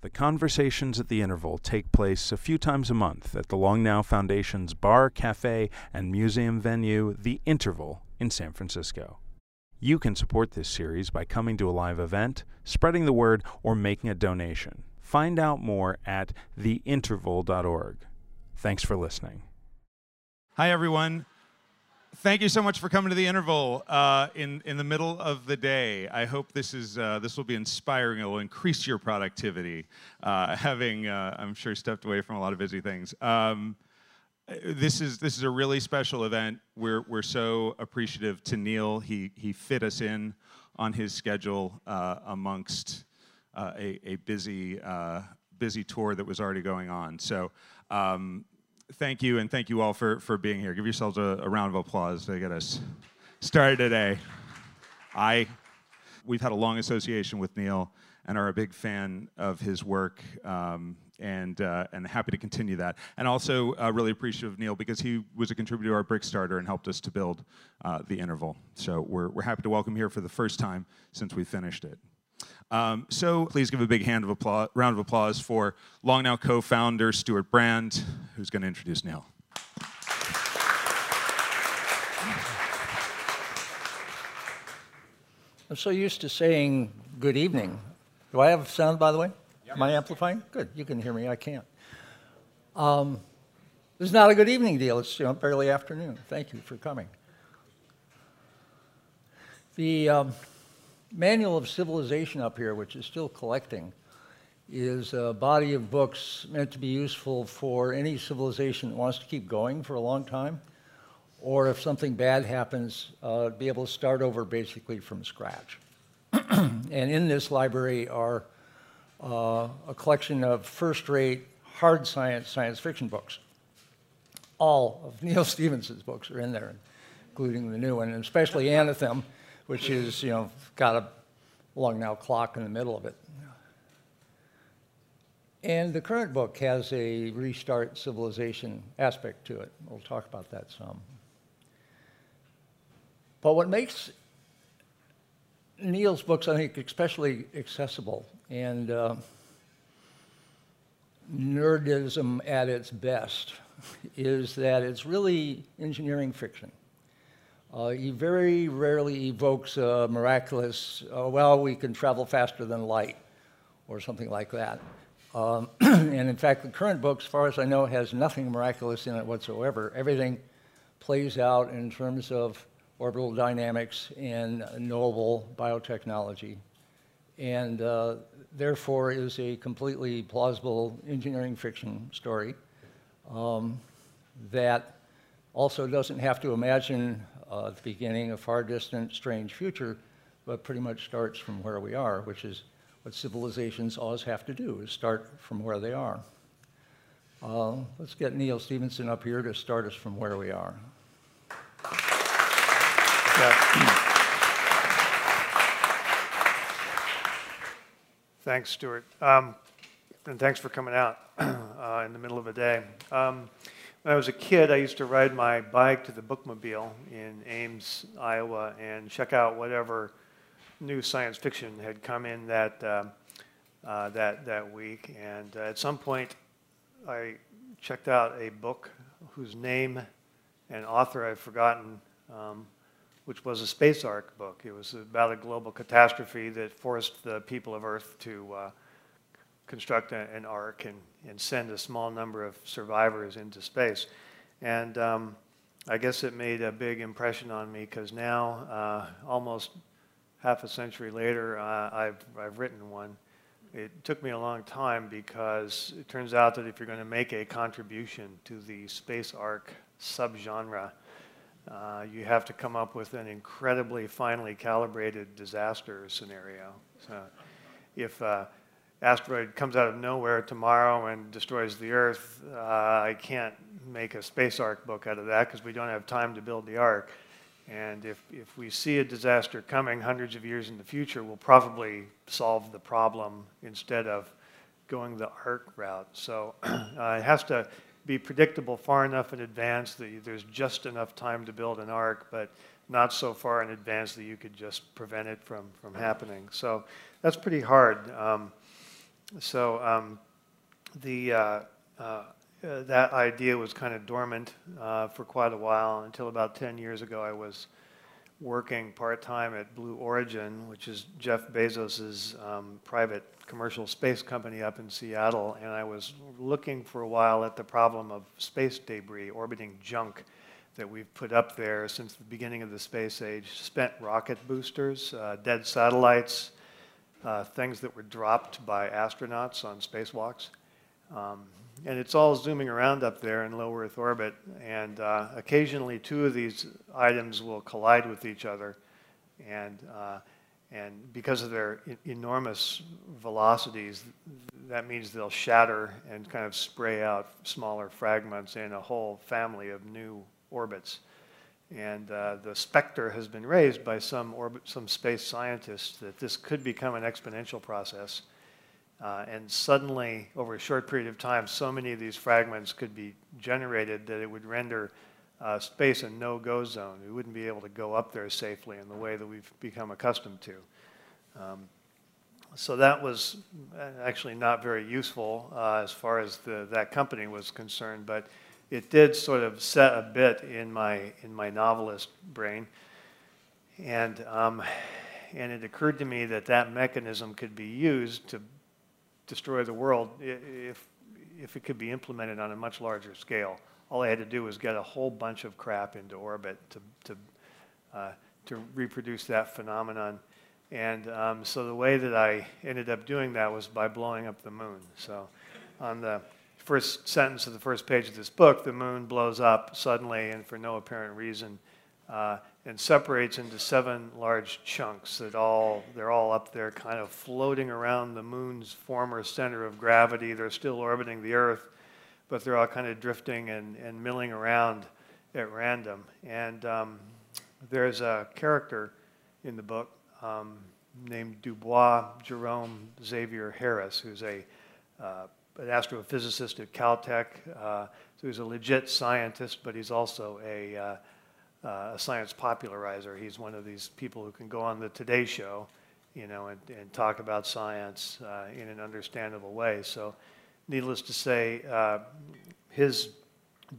The conversations at the interval take place a few times a month at the Long Now Foundation's bar, cafe, and museum venue, The Interval, in San Francisco. You can support this series by coming to a live event, spreading the word, or making a donation. Find out more at theinterval.org. Thanks for listening. Hi, everyone. Thank you so much for coming to the interval uh, in, in the middle of the day. I hope this, is, uh, this will be inspiring. It will increase your productivity, uh, having, uh, I'm sure, stepped away from a lot of busy things. Um, this, is, this is a really special event. We're, we're so appreciative to Neal. He, he fit us in on his schedule uh, amongst uh, a, a busy, busy tour that was already going on. So um, thank you, and thank you all for, for being here. Give yourselves a, a round of applause to get us started today. I, we've had a long association with Neal and are a big fan of his work. Um, and uh, and happy to continue that. And also uh, really appreciative of Neal because he was a contributor to our Brickstarter and helped us to build uh, the interval. So we're, we're happy to welcome here for the first time since we finished it. Um, so please give a big hand of applause, round of applause for Long Now co-founder Stewart Brand, who's going to introduce Neal. I'm so used to saying good evening. Do I have sound, by the way? Am I amplifying? Good. You can hear me. I can't. Um, this is not a good evening deal. It's you know, barely afternoon. Thank you for coming. The um, Manual of Civilization up here, which is still collecting, is a body of books meant to be useful for any civilization that wants to keep going for a long time, or if something bad happens, uh, be able to start over basically from scratch. and in this library are uh, a collection of first-rate hard science science fiction books. All of Neal Stephenson's books are in there, including the new one, and especially Anathem, which is, you know, got a long now clock in the middle of it. And the current book has a restart civilization aspect to it. We'll talk about that some. But what makes Neal's books, I think, especially accessible and uh, nerdism at its best is that it's really engineering fiction. Uh, he very rarely evokes a miraculous, uh, well, we can travel faster than light, or something like that. Um, and in fact, the current book, as far as I know, has nothing miraculous in it whatsoever. Everything plays out in terms of orbital dynamics and knowable biotechnology, and uh, therefore is a completely plausible engineering fiction story um, that also doesn't have to imagine uh, the beginning, of a far distant, strange future, but pretty much starts from where we are, which is what civilizations always have to do, is start from where they are. Uh, let's get Neal Stephenson up here to start us from where we are. Thanks, Stewart. Um, and thanks for coming out uh, in the middle of a day. Um, when I was a kid, I used to ride my bike to the bookmobile in Ames, Iowa, and check out whatever new science fiction had come in that, uh, uh, that, that week. And uh, at some point, I checked out a book whose name and author I've forgotten, um, which was a space ark book. It was about a global catastrophe that forced the people of Earth to uh, construct a, an ark and, and send a small number of survivors into space. And um, I guess it made a big impression on me because now, uh, almost half a century later, uh, I've, I've written one. It took me a long time because it turns out that if you're going to make a contribution to the space ark subgenre, uh, you have to come up with an incredibly finely calibrated disaster scenario. So if, uh, asteroid comes out of nowhere tomorrow and destroys the Earth, uh, I can't make a space ark book out of that because we don't have time to build the ark. And if, if we see a disaster coming hundreds of years in the future, we'll probably solve the problem instead of going the ark route. So uh, it has to be predictable far enough in advance that there's just enough time to build an ark, but not so far in advance that you could just prevent it from, from happening. So that's pretty hard. Um, so um, the uh, uh, that idea was kind of dormant uh, for quite a while until about 10 years ago. I was working part-time at Blue Origin, which is Jeff Bezos's um, private commercial space company up in Seattle, and I was looking for a while at the problem of space debris, orbiting junk that we've put up there since the beginning of the space age, spent rocket boosters, uh, dead satellites, uh, things that were dropped by astronauts on spacewalks. Um, and it's all zooming around up there in low Earth orbit, and uh, occasionally two of these items will collide with each other, and uh, and because of their enormous velocities, that means they'll shatter and kind of spray out smaller fragments in a whole family of new orbits. And uh, the specter has been raised by some, some space scientists that this could become an exponential process uh, and suddenly, over a short period of time, so many of these fragments could be generated that it would render uh, space a no-go zone. We wouldn't be able to go up there safely in the way that we've become accustomed to. Um, so that was uh, actually not very useful uh, as far as the, that company was concerned, but it did sort of set a bit in my in my novelist brain, and um, and it occurred to me that that mechanism could be used to destroy the world if, if it could be implemented on a much larger scale. All I had to do was get a whole bunch of crap into orbit to, to, uh, to reproduce that phenomenon. And um, so the way that I ended up doing that was by blowing up the moon. So on the first sentence of the first page of this book, the moon blows up suddenly and for no apparent reason. Uh, and separates into seven large chunks that all they're all up there kind of floating around the moon's former center of gravity they're still orbiting the earth but they're all kind of drifting and, and milling around at random and um, there's a character in the book um, named dubois jerome xavier harris who's a uh, an astrophysicist at caltech uh, so he's a legit scientist but he's also a uh, uh, a science popularizer. He's one of these people who can go on the Today Show, you know, and, and talk about science uh, in an understandable way. So, needless to say, uh, his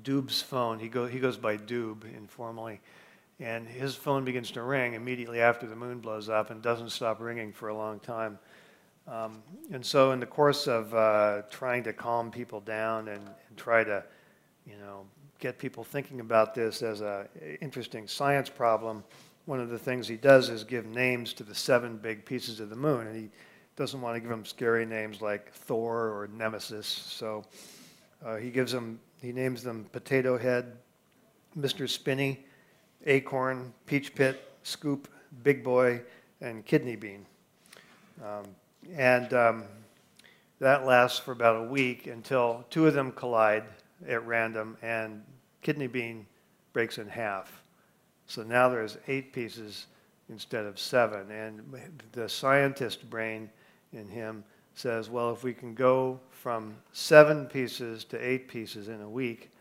Doob's phone, he, go, he goes by Doob informally, and his phone begins to ring immediately after the moon blows up and doesn't stop ringing for a long time. Um, and so, in the course of uh, trying to calm people down and, and try to, you know, get people thinking about this as an interesting science problem, one of the things he does is give names to the seven big pieces of the moon. And he doesn't want to give them scary names like Thor or Nemesis. So uh, he gives them, he names them Potato Head, Mr. Spinney, Acorn, Peach Pit, Scoop, Big Boy, and Kidney Bean. Um, and um, that lasts for about a week until two of them collide at random, and kidney bean breaks in half. So now there's eight pieces instead of seven. And the scientist brain in him says, well, if we can go from seven pieces to eight pieces in a week,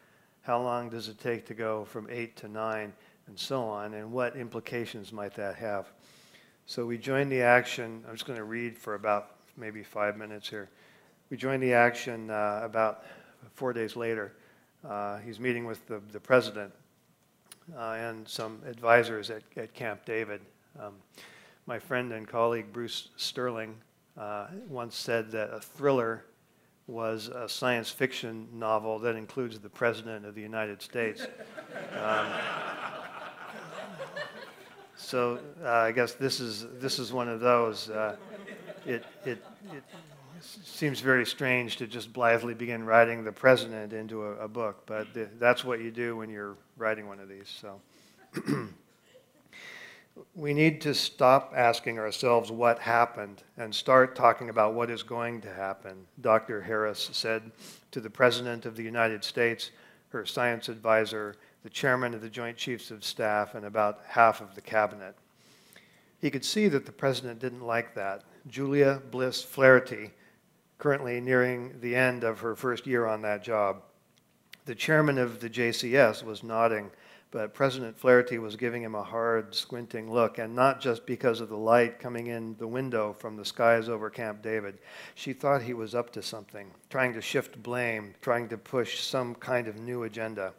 how long does it take to go from eight to nine, and so on, and what implications might that have? So we joined the action. I'm just going to read for about maybe five minutes here. We joined the action uh, about four days later, uh, he's meeting with the, the president uh, and some advisors at, at Camp David. Um, my friend and colleague Bruce Sterling uh, once said that a thriller was a science fiction novel that includes the President of the United States. Um, so uh, I guess this is, this is one of those. Uh, it, it, it seems very strange to just blithely begin writing the president into a, a book, but th- that's what you do when you're writing one of these. So we need to stop asking ourselves what happened and start talking about what is going to happen, Dr. Harris said to the President of the United States, her science advisor, the chairman of the Joint Chiefs of Staff, and about half of the cabinet. He could see that the president didn't like that. Julia Bliss Flaherty, currently nearing the end of her first year on that job. The chairman of the JCS was nodding, but President Flaherty was giving him a hard, squinting look, and not just because of the light coming in the window from the skies over Camp David. She thought he was up to something, trying to shift blame, trying to push some kind of new agenda.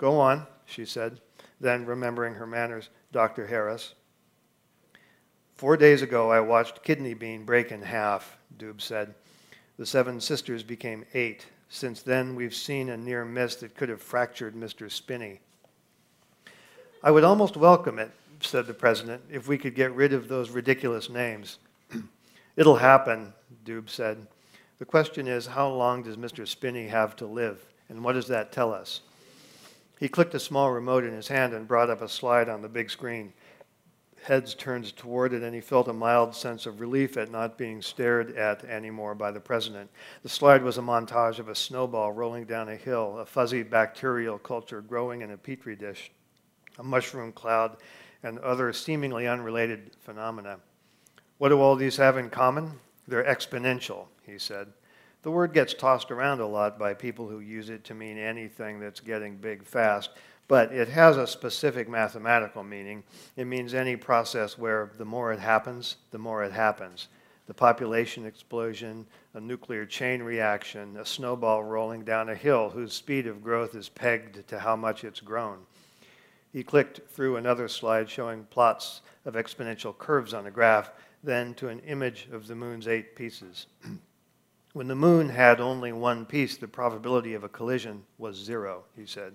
Go on, she said, then remembering her manners, Dr. Harris. Four days ago, I watched Kidney Bean break in half, Doob said. The seven sisters became eight. Since then, we've seen a near miss that could have fractured Mr. Spinney. I would almost welcome it, said the president, if we could get rid of those ridiculous names. It'll happen, Doob said. The question is, how long does Mr. Spinney have to live? And what does that tell us? He clicked a small remote in his hand and brought up a slide on the big screen. Heads turned toward it, and he felt a mild sense of relief at not being stared at anymore by the president. The slide was a montage of a snowball rolling down a hill, a fuzzy bacterial culture growing in a petri dish a mushroom cloud, and other seemingly unrelated phenomena. What do all these have in common? They're exponential, he said. The word gets tossed around a lot by people who use it to mean anything that's getting big fast, but it has a specific mathematical meaning. It means any process where the more it happens, the more it happens. The population explosion, a nuclear chain reaction, a snowball rolling down a hill whose speed of growth is pegged to how much it's grown. He clicked through another slide showing plots of exponential curves on a graph, then to an image of the moon's eight pieces. when the moon had only one piece, the probability of a collision was zero, he said,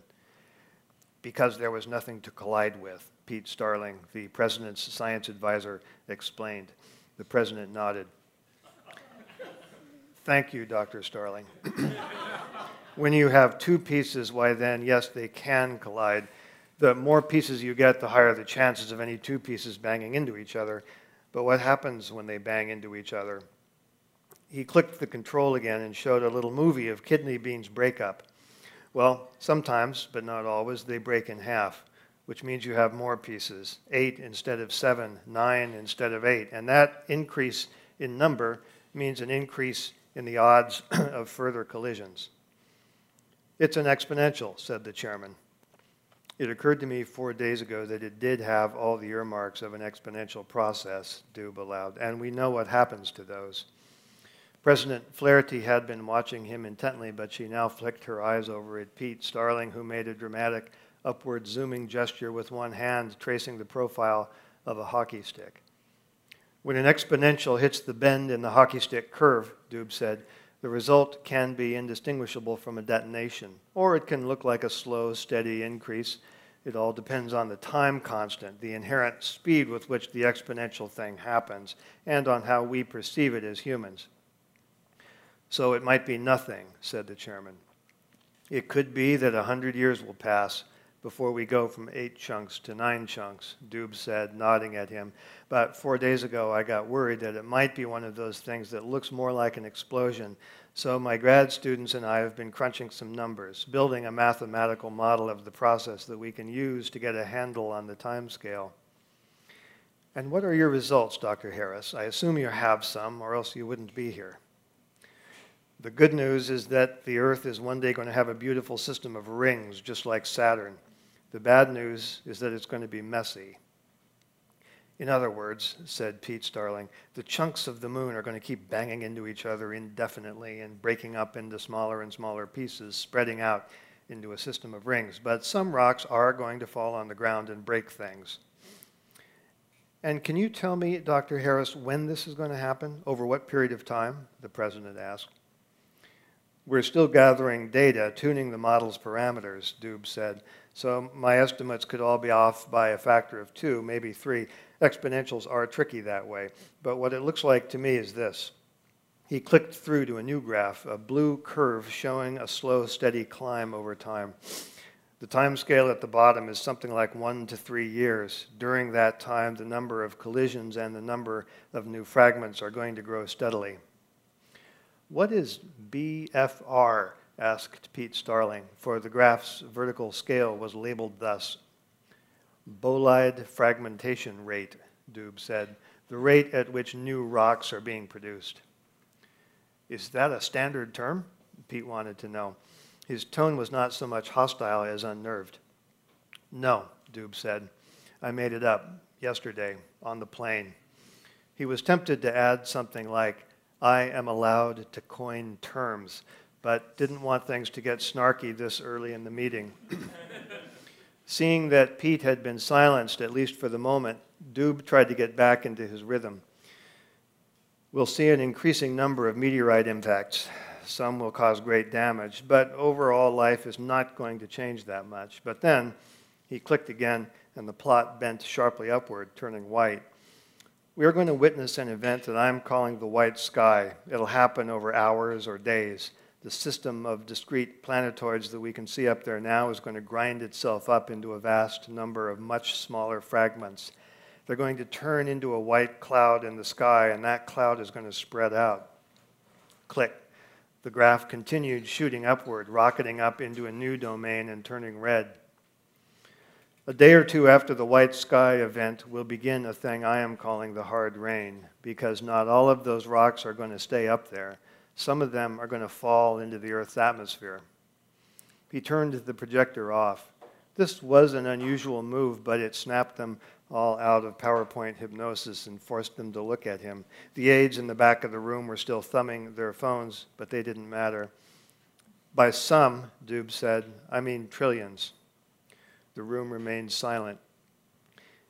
because there was nothing to collide with. Pete Starling, the president's science advisor, explained. The president nodded. Thank you, Dr. Starling. when you have two pieces, why then, yes, they can collide the more pieces you get, the higher the chances of any two pieces banging into each other. But what happens when they bang into each other? He clicked the control again and showed a little movie of kidney beans breakup. Well, sometimes, but not always, they break in half, which means you have more pieces eight instead of seven, nine instead of eight. And that increase in number means an increase in the odds of further collisions. It's an exponential, said the chairman. It occurred to me four days ago that it did have all the earmarks of an exponential process, Doob allowed, and we know what happens to those. President Flaherty had been watching him intently, but she now flicked her eyes over at Pete Starling, who made a dramatic upward zooming gesture with one hand, tracing the profile of a hockey stick. When an exponential hits the bend in the hockey stick curve, Doob said, the result can be indistinguishable from a detonation, or it can look like a slow, steady increase. It all depends on the time constant, the inherent speed with which the exponential thing happens, and on how we perceive it as humans. So it might be nothing, said the chairman. It could be that a hundred years will pass before we go from eight chunks to nine chunks, Doob said, nodding at him. But four days ago, I got worried that it might be one of those things that looks more like an explosion. So my grad students and I have been crunching some numbers, building a mathematical model of the process that we can use to get a handle on the time scale. And what are your results, Dr. Harris? I assume you have some, or else you wouldn't be here. The good news is that the Earth is one day going to have a beautiful system of rings, just like Saturn. The bad news is that it's going to be messy. In other words, said Pete Starling, the chunks of the moon are going to keep banging into each other indefinitely and breaking up into smaller and smaller pieces, spreading out into a system of rings. But some rocks are going to fall on the ground and break things. And can you tell me, Dr. Harris, when this is going to happen? Over what period of time? The president asked. We're still gathering data, tuning the model's parameters, Doob said. So my estimates could all be off by a factor of two, maybe three. Exponentials are tricky that way. But what it looks like to me is this. He clicked through to a new graph, a blue curve showing a slow, steady climb over time. The time scale at the bottom is something like one to three years. During that time, the number of collisions and the number of new fragments are going to grow steadily. What is BFR? asked Pete Starling, for the graph's vertical scale was labeled thus. Bolide fragmentation rate, Doob said, the rate at which new rocks are being produced. Is that a standard term? Pete wanted to know. His tone was not so much hostile as unnerved. No, Doob said. I made it up yesterday on the plane. He was tempted to add something like, I am allowed to coin terms, but didn't want things to get snarky this early in the meeting. Seeing that Pete had been silenced, at least for the moment, Doob tried to get back into his rhythm. We'll see an increasing number of meteorite impacts. Some will cause great damage, but overall life is not going to change that much. But then he clicked again, and the plot bent sharply upward, turning white. We are going to witness an event that I'm calling the white sky. It'll happen over hours or days. The system of discrete planetoids that we can see up there now is going to grind itself up into a vast number of much smaller fragments. They're going to turn into a white cloud in the sky, and that cloud is going to spread out. Click. The graph continued shooting upward, rocketing up into a new domain and turning red. A day or two after the white sky event we'll begin a thing I am calling the hard rain, because not all of those rocks are going to stay up there. Some of them are going to fall into the Earth's atmosphere. He turned the projector off. This was an unusual move, but it snapped them all out of PowerPoint hypnosis and forced them to look at him. The aides in the back of the room were still thumbing their phones, but they didn't matter. By some, Doob said, I mean trillions. The room remained silent.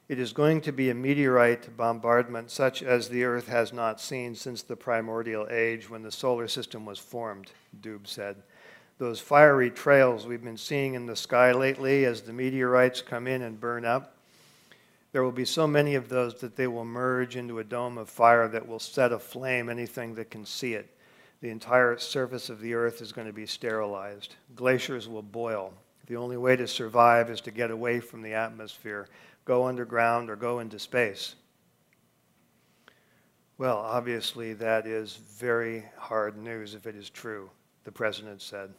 It is going to be a meteorite bombardment such as the Earth has not seen since the primordial age when the solar system was formed, Doob said. Those fiery trails we've been seeing in the sky lately as the meteorites come in and burn up, there will be so many of those that they will merge into a dome of fire that will set aflame anything that can see it. The entire surface of the Earth is going to be sterilized. Glaciers will boil. The only way to survive is to get away from the atmosphere, go underground, or go into space. Well, obviously, that is very hard news if it is true, the president said.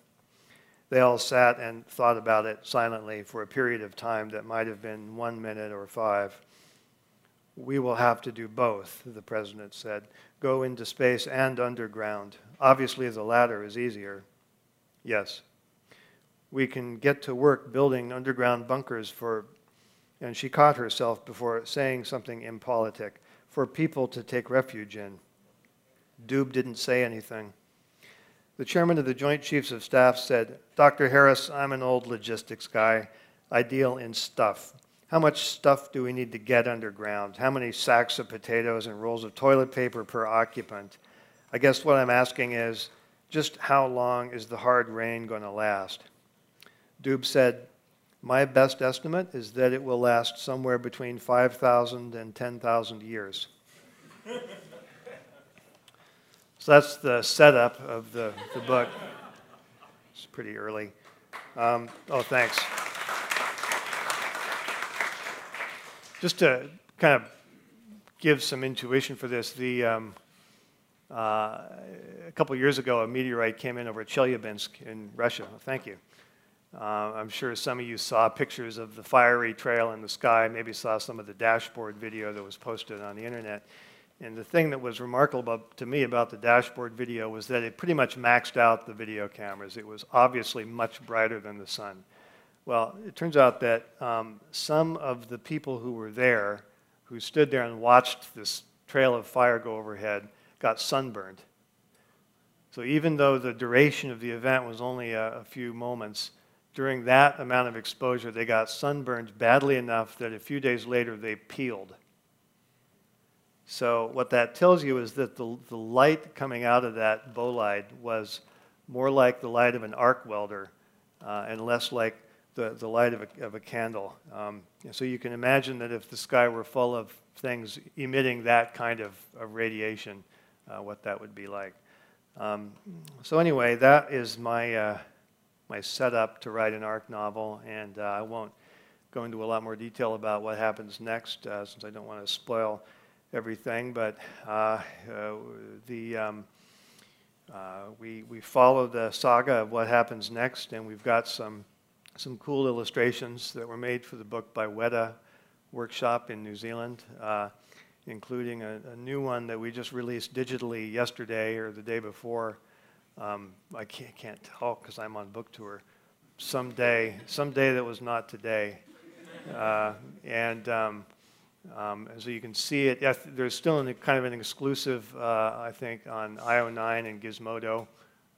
They all sat and thought about it silently for a period of time that might have been one minute or five. We will have to do both, the president said go into space and underground. Obviously, the latter is easier. Yes, we can get to work building underground bunkers for, and she caught herself before saying something impolitic, for people to take refuge in. Doob didn't say anything. The chairman of the Joint Chiefs of Staff said, Dr. Harris, I'm an old logistics guy. I deal in stuff. How much stuff do we need to get underground? How many sacks of potatoes and rolls of toilet paper per occupant? I guess what I'm asking is just how long is the hard rain going to last? Doob said, My best estimate is that it will last somewhere between 5,000 and 10,000 years. so that's the setup of the, the book. It's pretty early. Um, oh, thanks. Just to kind of give some intuition for this, the, um, uh, a couple years ago, a meteorite came in over Chelyabinsk in Russia. Thank you. Uh, I'm sure some of you saw pictures of the fiery trail in the sky, maybe saw some of the dashboard video that was posted on the internet. And the thing that was remarkable to me about the dashboard video was that it pretty much maxed out the video cameras. It was obviously much brighter than the sun. Well, it turns out that um, some of the people who were there, who stood there and watched this trail of fire go overhead, got sunburned. So even though the duration of the event was only a, a few moments, during that amount of exposure, they got sunburned badly enough that a few days later they peeled. So, what that tells you is that the, the light coming out of that bolide was more like the light of an arc welder uh, and less like the, the light of a, of a candle. Um, so, you can imagine that if the sky were full of things emitting that kind of, of radiation, uh, what that would be like. Um, so, anyway, that is my. Uh, my setup to write an arc novel, and uh, I won't go into a lot more detail about what happens next uh, since I don't want to spoil everything. But uh, uh the um, uh, we we follow the saga of what happens next, and we've got some some cool illustrations that were made for the book by Weta Workshop in New Zealand. Uh, including a, a new one that we just released digitally yesterday or the day before, um, I can't, can't tell because I'm on book tour. Someday, someday that was not today. Uh, and um, um, so you can see it. There's still an, kind of an exclusive, uh, I think, on IO9 and Gizmodo,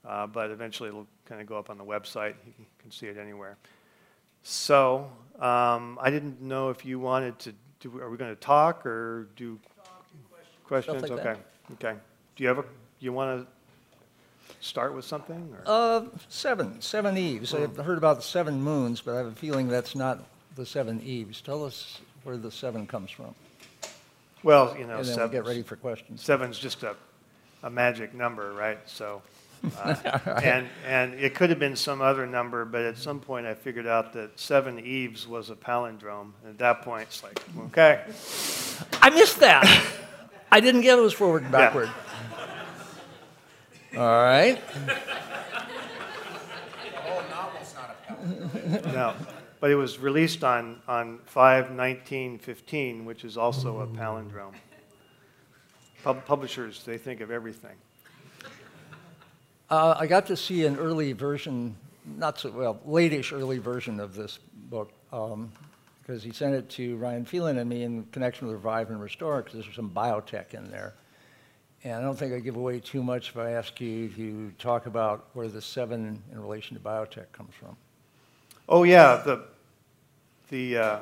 uh, but eventually it'll kind of go up on the website. You can see it anywhere. So um, I didn't know if you wanted to. Do, are we going to talk or do questions? like okay. that. Okay. Do you have a? You want to start with something? Or? Uh, seven, seven eves. I've heard about the seven moons, but I have a feeling that's not the seven eves. Tell us where the seven comes from, well, you know, and then we'll get ready for questions. seven's just a, a magic number, right? So, uh, and and it could have been some other number, but at some point I figured out that seven eves was a palindrome. And at that point, it's like, okay, I missed that. I didn't get it was forward and backward. All right. The whole novel's not a palindrome. No. But it was released on on five nineteen fifteen, which is also a palindrome. Pub- publishers, they think of everything. Uh, I got to see an early version, not so well, late-ish early version of this book, because he sent it to Ryan Phelan and me in connection with Revive and Restore, because there's some biotech in there. And I don't think I give away too much if I ask you to talk about where the seven in relation to biotech comes from. Oh yeah, the the uh,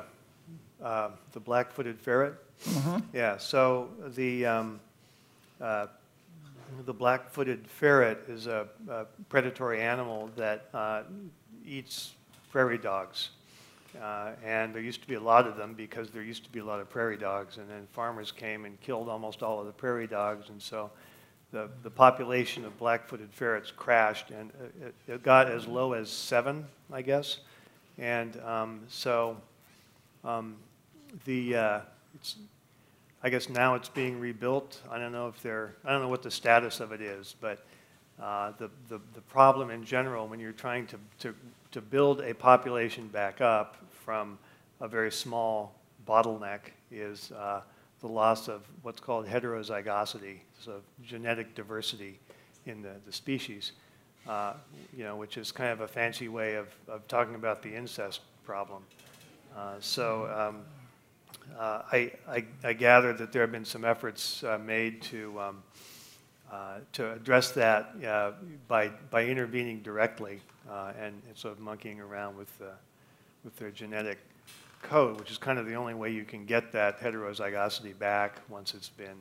uh, the black-footed ferret. Yeah. So the um, uh, the black-footed ferret is a, a predatory animal that uh, eats prairie dogs, uh, and there used to be a lot of them because there used to be a lot of prairie dogs, and then farmers came and killed almost all of the prairie dogs, and so. The, the population of black-footed ferrets crashed, and it, it got as low as seven, I guess. And um, so um, the, uh, I guess now it's being rebuilt. I don't know if they're, I don't know what the status of it is, but uh, the, the, the problem in general when you're trying to, to, to build a population back up from a very small bottleneck is uh, the loss of what's called heterozygosity, so genetic diversity in the, the species uh, you know, which is kind of a fancy way of, of talking about the incest problem. Uh, so um, uh, I, I, I, gather that there have been some efforts uh, made to, um, uh, to address that by, by intervening directly and, and, sort of monkeying around with, with their genetic code, which is kind of the only way you can get that heterozygosity back once it's been,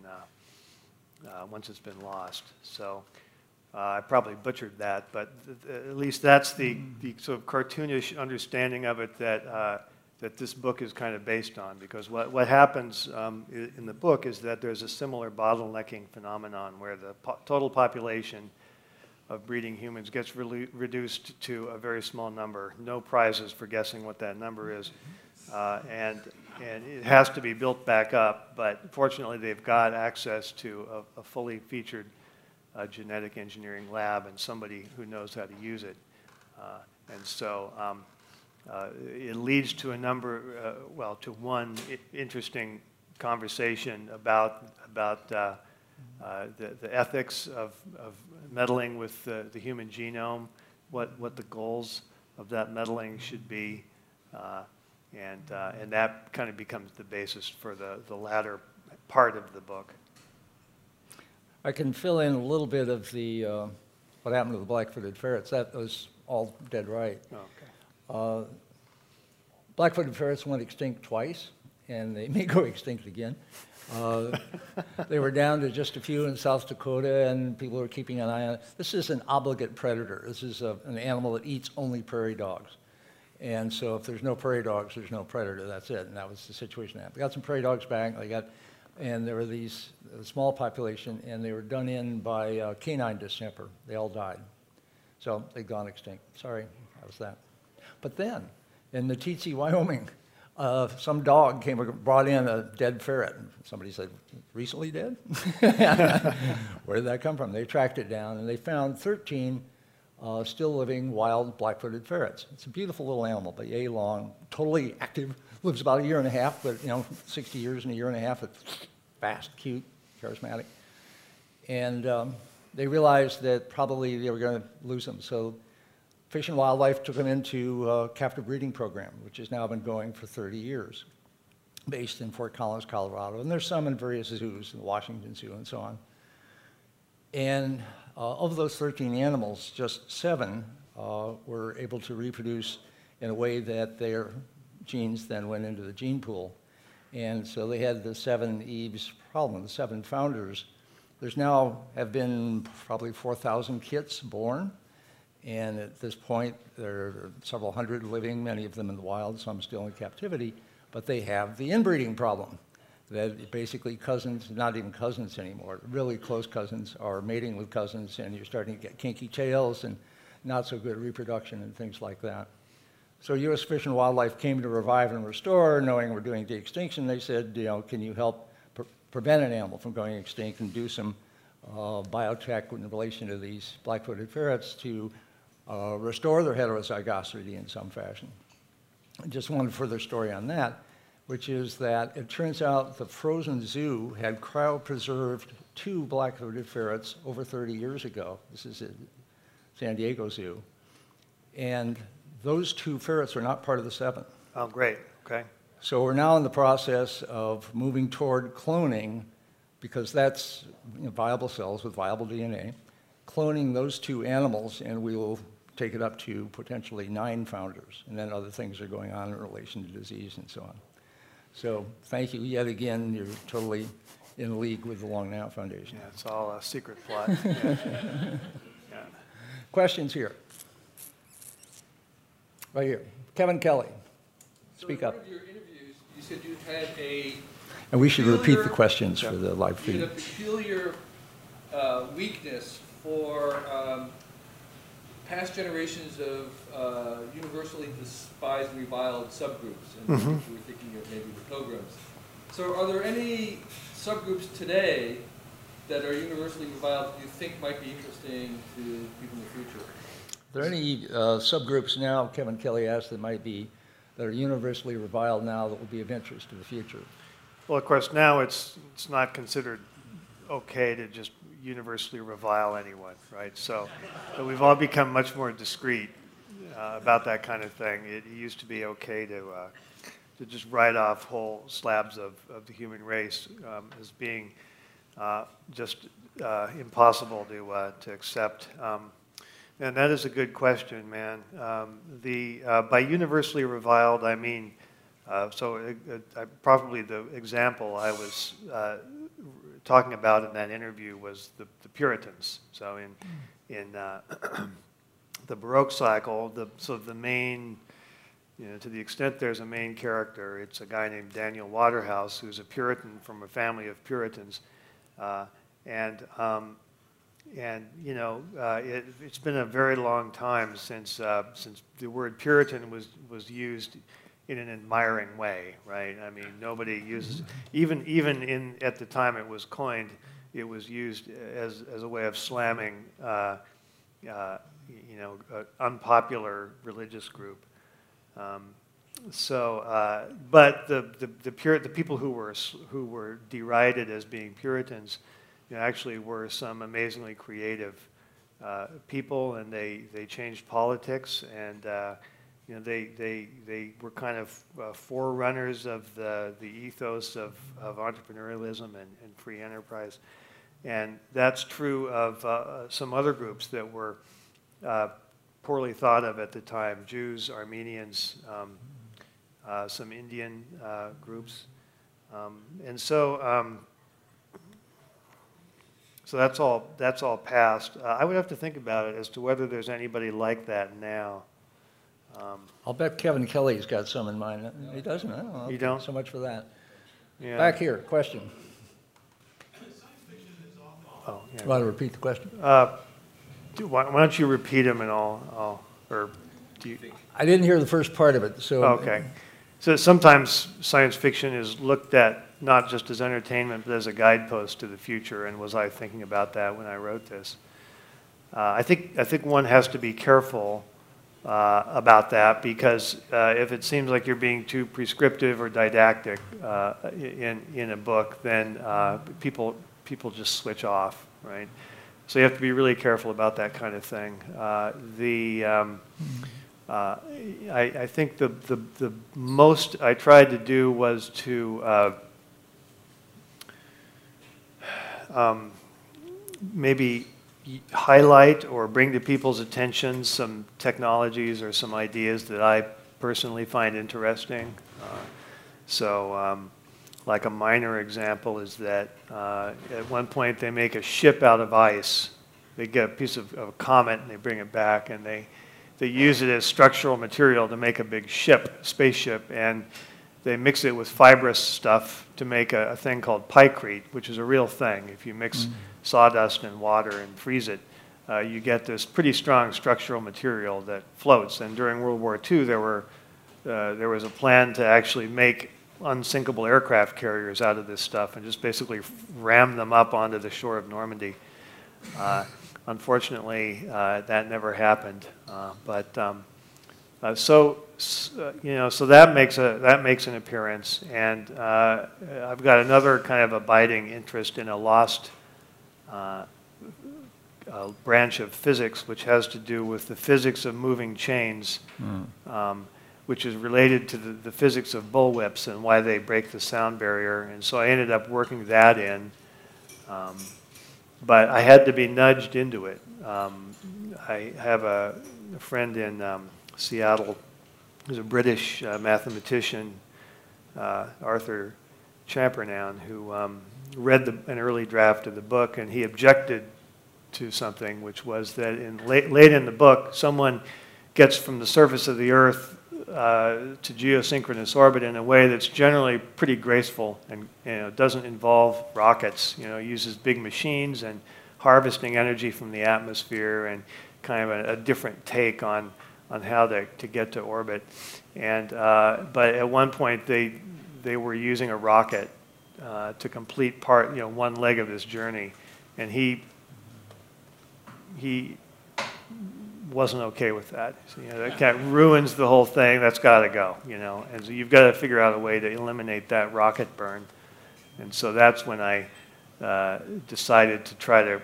once it's been lost. So. Uh, I probably butchered that, but th- th- at least that's the, the sort of cartoonish understanding of it that, uh, that this book is kind of based on. Because what, what happens um, in the book is that there's a similar bottlenecking phenomenon where the po- total population of breeding humans gets re- reduced to a very small number. No prizes for guessing what that number is. Uh, and, and it has to be built back up, but fortunately, they've got access to a, a fully featured a genetic engineering lab and somebody who knows how to use it. Uh, and so um, uh, it leads to a number, uh, well, to one interesting conversation about, about uh, uh, the, the ethics of, of meddling with the, the human genome, what, what the goals of that meddling should be. Uh, and, and that kind of becomes the basis for the, the latter part of the book. I can fill in a little bit of the, uh, what happened to the black-footed ferrets. That was all dead right. Oh, Uh, Black-footed ferrets went extinct twice, and they may go extinct again. Uh, They were down to just a few in South Dakota, and people were keeping an eye on it. This is an obligate predator. This is a- an animal that eats only prairie dogs. And so if there's no prairie dogs, there's no predator, that's it. And that was the situation. They got some prairie dogs back, they got and there were these small population, and they were done in by uh, canine distemper. They all died, so they'd gone extinct. Sorry, that was that. But then, in the Meeteetse, Wyoming, uh, some dog came brought in a dead ferret. Somebody said, "Recently dead? Where did that come from?" They tracked it down, and they found 13 uh, still living wild black-footed ferrets. It's a beautiful little animal, but yay long, totally active, lives about a year and a half, but you know, 60 years in a year and a half, it's fast, cute, charismatic. And um, they realized that probably they were going to lose them. So Fish and Wildlife took them into a captive breeding program, which has now been going for 30 years, based in Fort Collins, Colorado. And there's some in various zoos, in the Washington Zoo and so on. And uh, of those 13 animals, just seven uh, were able to reproduce in a way that their genes then went into the gene pool. And so they had the seven Eves problem, the seven founders. There's now have been probably 4,000 kits born. And at this point, there are several hundred living, many of them in the wild, some still in captivity. But they have the inbreeding problem that basically cousins, not even cousins anymore, really close cousins are mating with cousins, and you're starting to get kinky tails and not so good reproduction and things like that. So U.S. Fish and Wildlife came to revive and restore, knowing we're doing de-extinction. They said, you know, can you help pre prevent an animal from going extinct and do some uh, biotech in relation to these black-footed ferrets to uh, restore their heterozygosity in some fashion. Just one further story on that, which is that it turns out the frozen zoo had cryopreserved two black-footed ferrets over 30 years ago. This is at San Diego Zoo. And those two ferrets are not part of the seven. Oh, great. Okay. So we're now in the process of moving toward cloning, because that's you know, viable cells with viable DNA, cloning those two animals, and we will take it up to potentially nine founders. And then other things are going on in relation to disease and so on. So thank you yet again. You're totally in league with the Long Now Foundation. Yeah, it's all a secret plot. yeah. Yeah. Questions here? Right here. Kevin Kelly. Speak so up. one of your interviews, you said you had a. And we should repeat the questions for the live feed. You feed. had a peculiar uh, weakness for um, past generations of uh, universally despised and reviled subgroups. And Mhm. you were thinking of maybe the pilgrims. So are there any subgroups today that are universally reviled that you think might be interesting to people in the future? Are there any uh, subgroups now, Kevin Kelly asked, that might be, that are universally reviled now that will be of interest to the future? Well, of course, now it's, it's not considered okay to just universally revile anyone, right? So we've all become much more discreet uh, about that kind of thing. It used to be okay to, uh, to just write off whole slabs of, of the human race um, as being uh, just uh, impossible to, uh, to accept. Um, and that is a good question, man. Um, the, uh, by universally reviled, I mean, so probably the example I was talking about in that interview was the, the Puritans. So in, in uh, the Baroque cycle, the, so the main, you know, to the extent there's a main character, it's a guy named Daniel Waterhouse who's a Puritan from a family of Puritans. Uh, and um, and you know, uh, it, has been a very long time since uh, since the word Puritan was was used in an admiring way, right? I mean, nobody uses even even in at the time it was coined, it was used as as a way of slamming, uh, uh you know, an unpopular religious group. Um, so, uh, but the the the, Pur- the people who were who were derided as being Puritans you know, actually were some amazingly creative uh, people, and they, they changed politics, and uh, you know, they, they, they were kind of uh, forerunners of the, the ethos of, of entrepreneurialism and, and free enterprise. And that's true of uh, some other groups that were uh, poorly thought of at the time Jews, Armenians, um, uh, some Indian groups. Um, and so, um, so that's all, that's all past. Uh, I would have to think about it as to whether there's anybody like that now. Um, I'll bet Kevin Kelly's got some in mind. He doesn't, I don't know. You don't? So much for that. yeah. Back here, question. Oh, yeah. Want to repeat the question? Uh, do- why, why don't you repeat them and I'll, I'll or do you? I didn't hear the first part of it, so. Okay. So sometimes science fiction is looked at not just as entertainment, but as a guidepost to the future. And was I thinking about that when I wrote this? Uh, I think I think one has to be careful uh, about that because uh, if it seems like you're being too prescriptive or didactic uh, in in a book, then uh, people people just switch off, right? so you have to be really careful about that kind of thing. Uh, the um, uh, I, I, think the, the, the, most I tried to do was to um, maybe highlight or bring to people's attention some technologies or some ideas that I personally find interesting. Uh, so, um, like a minor example is that uh, at one point they make a ship out of ice. They get a piece of, of, a comet and they bring it back and they, they use it as structural material to make a big ship, spaceship, and they mix it with fibrous stuff to make a, a thing called pykrete, which is a real thing. If you mix mm-hmm. Sawdust and water and freeze it, uh, you get this pretty strong structural material that floats. And during World War II, there, were, uh, there was a plan to actually make unsinkable aircraft carriers out of this stuff and just basically ram them up onto the shore of Normandy. Uh, unfortunately, uh, that never happened. Uh, but um, uh, so you know, so that makes a that makes an appearance, and I've got another kind of abiding interest in a lost branch of physics, which has to do with the physics of moving chains. Mm. Um, which is related to the, the, physics of bullwhips and why they break the sound barrier. And so I ended up working that in. Um, but I had to be nudged into it. Um, I have a, a friend in um, Seattle who's a British uh, mathematician, uh, Arthur Champernowne, who um, read the, an early draft of the book and he objected to something, which was that in late, late in the book, someone gets from the surface of the Earth uh, to geosynchronous orbit in a way that's generally pretty graceful and you know, doesn't involve rockets. You know, uses big machines and harvesting energy from the atmosphere and kind of a, a different take on, on how to, to get to orbit. And, uh, but at one point, they, they were using a rocket uh, to complete part, you know, one leg of this journey. And he, he wasn't okay with that. So, you know, that kind of ruins the whole thing. That's got to go, you know. And so you've got to figure out a way to eliminate that rocket burn. And so that's when I uh, decided to try to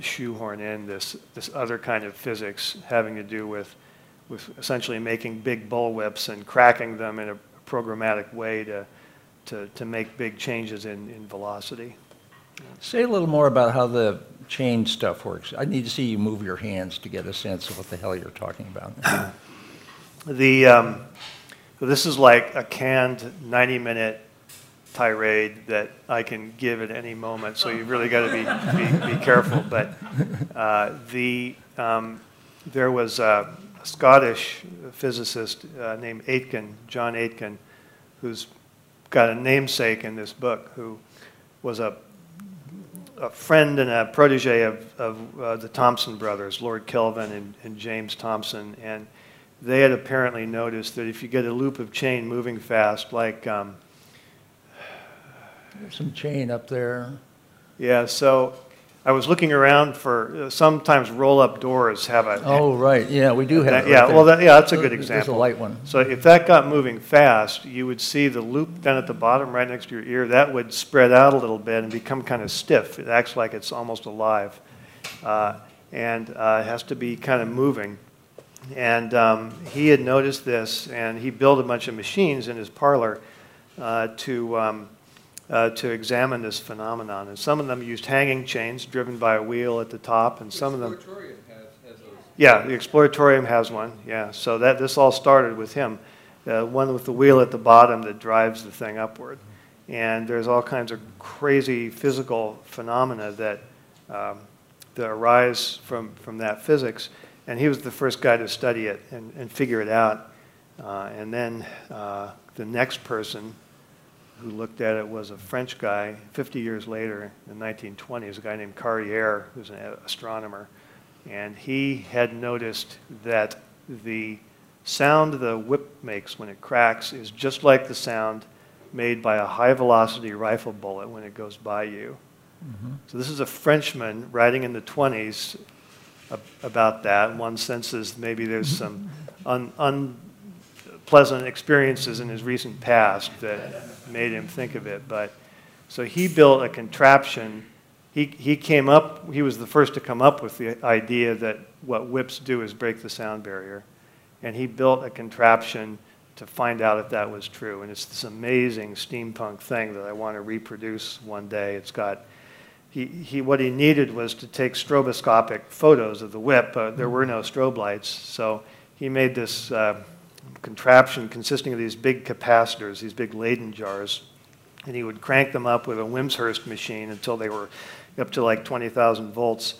shoehorn in this, this other kind of physics having to do with, with essentially making big bullwhips and cracking them in a programmatic way to, to, to make big changes in, in velocity. Say a little more about how the chain stuff works. I need to see you move your hands to get a sense of what the hell you're talking about. the, um, this is like a canned 90 minute tirade that I can give at any moment, so you've really got to be, be, be, careful. But uh, the, um, there was a Scottish physicist uh, named Aitken, John Aitken, who's got a namesake in this book, who was a a friend and a protege of, of uh, the Thomson brothers, Lord Kelvin and, and, James Thomson, and they had apparently noticed that if you get a loop of chain moving fast, like um, there's some chain up there. Yeah, so I was looking around for uh, sometimes roll-up doors have a. Oh right, yeah, we do have. That, right yeah, there. well, that, yeah, that's a good example. There's a light one. So if that got moving fast, you would see the loop down at the bottom, right next to your ear. That would spread out a little bit and become kind of stiff. It acts like it's almost alive, uh, and uh, it has to be kind of moving. And um, he had noticed this, and he built a bunch of machines in his parlor uh, to. Um, uh, to examine this phenomenon. And some of them used hanging chains driven by a wheel at the top, and some of them. Has, has yeah, the Exploratorium has one. Yeah, so that this all started with him, uh, one with the wheel at the bottom that drives the thing upward. And there's all kinds of crazy physical phenomena that um, that arise from from that physics. And he was the first guy to study it and, and figure it out. Uh, and then uh, the next person who looked at it was a French guy 50 years later in the 1920s, a guy named Carrière, who's an astronomer. And he had noticed that the sound the whip makes when it cracks is just like the sound made by a high velocity rifle bullet when it goes by you. Mm-hmm. So this is a Frenchman writing in the 20s about that. One senses maybe there's some un, unpleasant experiences in his recent past that made him think of it. But so he built a contraption he, he came up, he was the first to come up with the idea that what whips do is break the sound barrier. And he built a contraption to find out if that was true. And it's this amazing steampunk thing that I want to reproduce one day. It's got, he, he, what he needed was to take stroboscopic photos of the whip. but there were no strobe lights. So he made this uh, contraption consisting of these big capacitors, these big Leyden jars. And he would crank them up with a Wimshurst machine until they were up to like 20,000 volts.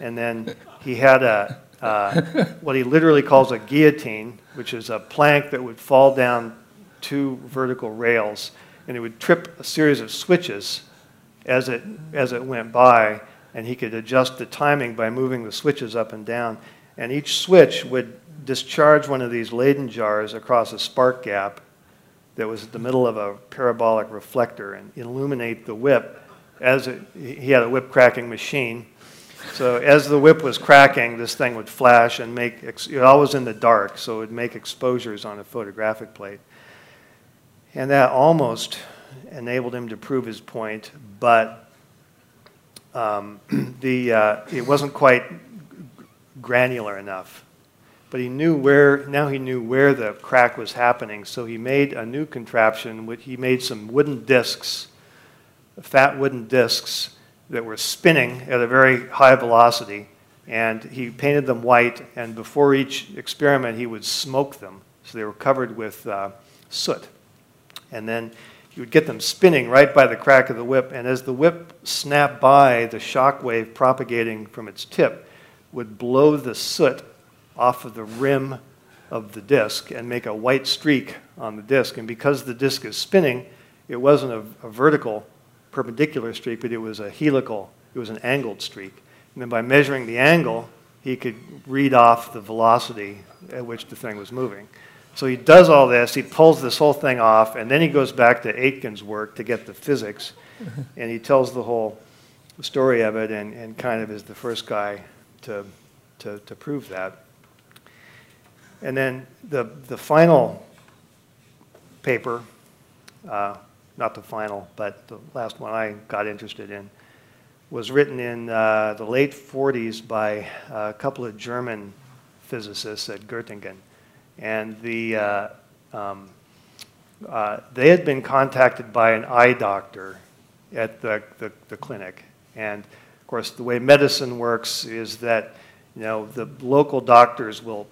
And then he had a, uh, what he literally calls a guillotine, which is a plank that would fall down two vertical rails, and it would trip a series of switches as it, as it went by, and he could adjust the timing by moving the switches up and down. And each switch would discharge one of these Leyden jars across a spark gap that was at the middle of a parabolic reflector and illuminate the whip as it, he had a whip cracking machine. So as the whip was cracking, this thing would flash and make, it always in the dark, so it would make exposures on a photographic plate. And that almost enabled him to prove his point, but um, the, uh, it wasn't quite granular enough. But he knew where, now he knew where the crack was happening, so he made a new contraption. Which he made some wooden discs fat wooden discs that were spinning at a very high velocity. And he painted them white, and before each experiment, he would smoke them. So they were covered with uh, soot. And then he would get them spinning right by the crack of the whip. And as the whip snapped by, the shock wave propagating from its tip would blow the soot off of the rim of the disc and make a white streak on the disc. And because the disc is spinning, it wasn't a, a vertical perpendicular streak, but it was a helical, it was an angled streak. And then by measuring the angle, he could read off the velocity at which the thing was moving. So he does all this, he pulls this whole thing off, and then he goes back to Aitken's work to get the physics, and he tells the whole story of it and, and kind of is the first guy to, to, to prove that. And then the, the final paper, uh, not the final, but the last one I got interested in, was written in uh, the late 40s by a couple of German physicists at Göttingen. And the, uh, um, uh, they had been contacted by an eye doctor at the, the, the, clinic. And of course, the way medicine works is that you know, the local doctors will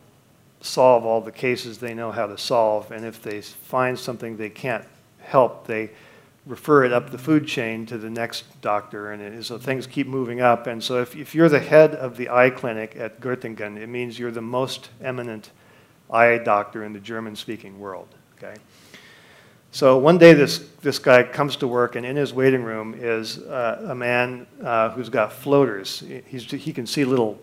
solve all the cases they know how to solve. And if they find something they can't help, they refer it up the food chain to the next doctor, and so things keep moving up. And so, if, if you're the head of the eye clinic at Göttingen, it means you're the most eminent eye doctor in the German-speaking world. Okay. So one day, this this guy comes to work, and in his waiting room is uh, a man uh, who's got floaters. He's, he can see little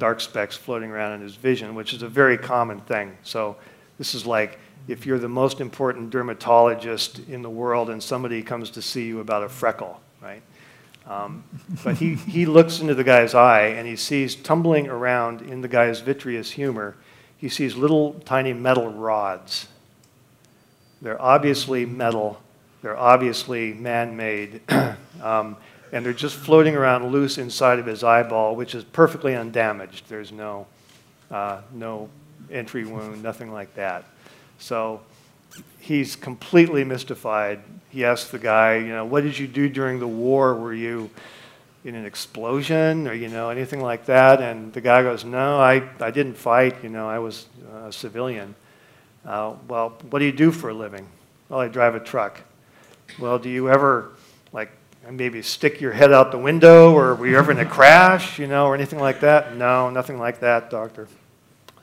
dark specks floating around in his vision, which is a very common thing. So this is like if you're the most important dermatologist in the world and somebody comes to see you about a freckle, right? Um, but he, he looks into the guy's eye and he sees tumbling around in the guy's vitreous humor, he sees little tiny metal rods. They're obviously metal, they're obviously man made, um, and they're just floating around loose inside of his eyeball, which is perfectly undamaged. There's no, uh, no entry wound, nothing like that. So he's completely mystified. He asks the guy, you know, what did you do during the war? Were you in an explosion or, you know, anything like that? And the guy goes, no, I, I didn't fight. You know, I was a civilian. Uh, well, what do you do for a living? Well, I drive a truck. Well, do you ever, like, maybe stick your head out the window or were you ever in a crash, you know, or anything like that? No, nothing like that, doctor.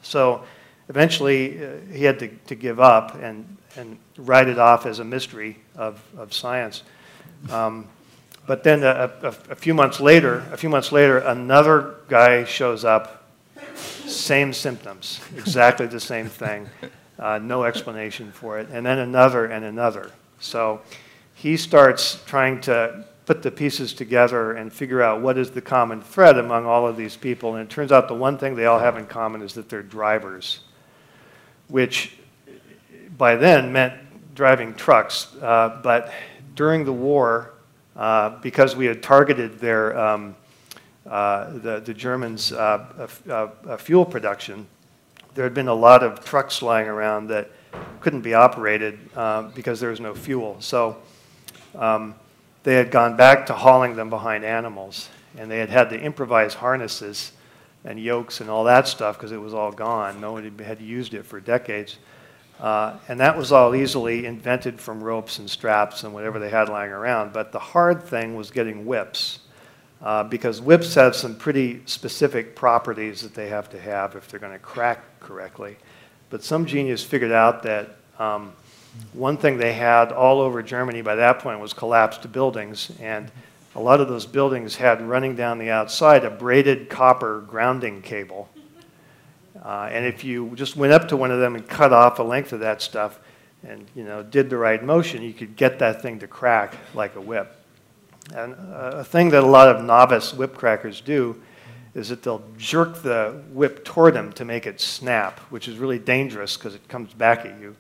So eventually uh, he had to, to give up and, and write it off as a mystery of, of science. Um, but then a, a, a, few months later, a few months later, another guy shows up, same symptoms, exactly the same thing, uh, no explanation for it, and then another and another. So he starts trying to put the pieces together and figure out what is the common thread among all of these people. And it turns out the one thing they all have in common is that they're drivers which by then meant driving trucks. Uh, but during the war, uh, because we had targeted their, um, uh, the, the Germans' uh, fuel production, there had been a lot of trucks lying around that couldn't be operated uh, because there was no fuel. So um, they had gone back to hauling them behind animals, and they had had to improvise harnesses and yokes and all that stuff because it was all gone. No one had used it for decades. Uh, and that was all easily invented from ropes and straps and whatever they had lying around. But the hard thing was getting whips. Uh, because whips have some pretty specific properties that they have to have if they're going to crack correctly. But some genius figured out that um, one thing they had all over Germany by that point was collapsed buildings, and a lot of those buildings had running down the outside a braided copper grounding cable. Uh, and if you just went up to one of them and cut off a length of that stuff and you know did the right motion, you could get that thing to crack like a whip. And uh, a thing that a lot of novice whip crackers do is that they'll jerk the whip toward them to make it snap, which is really dangerous because it comes back at you.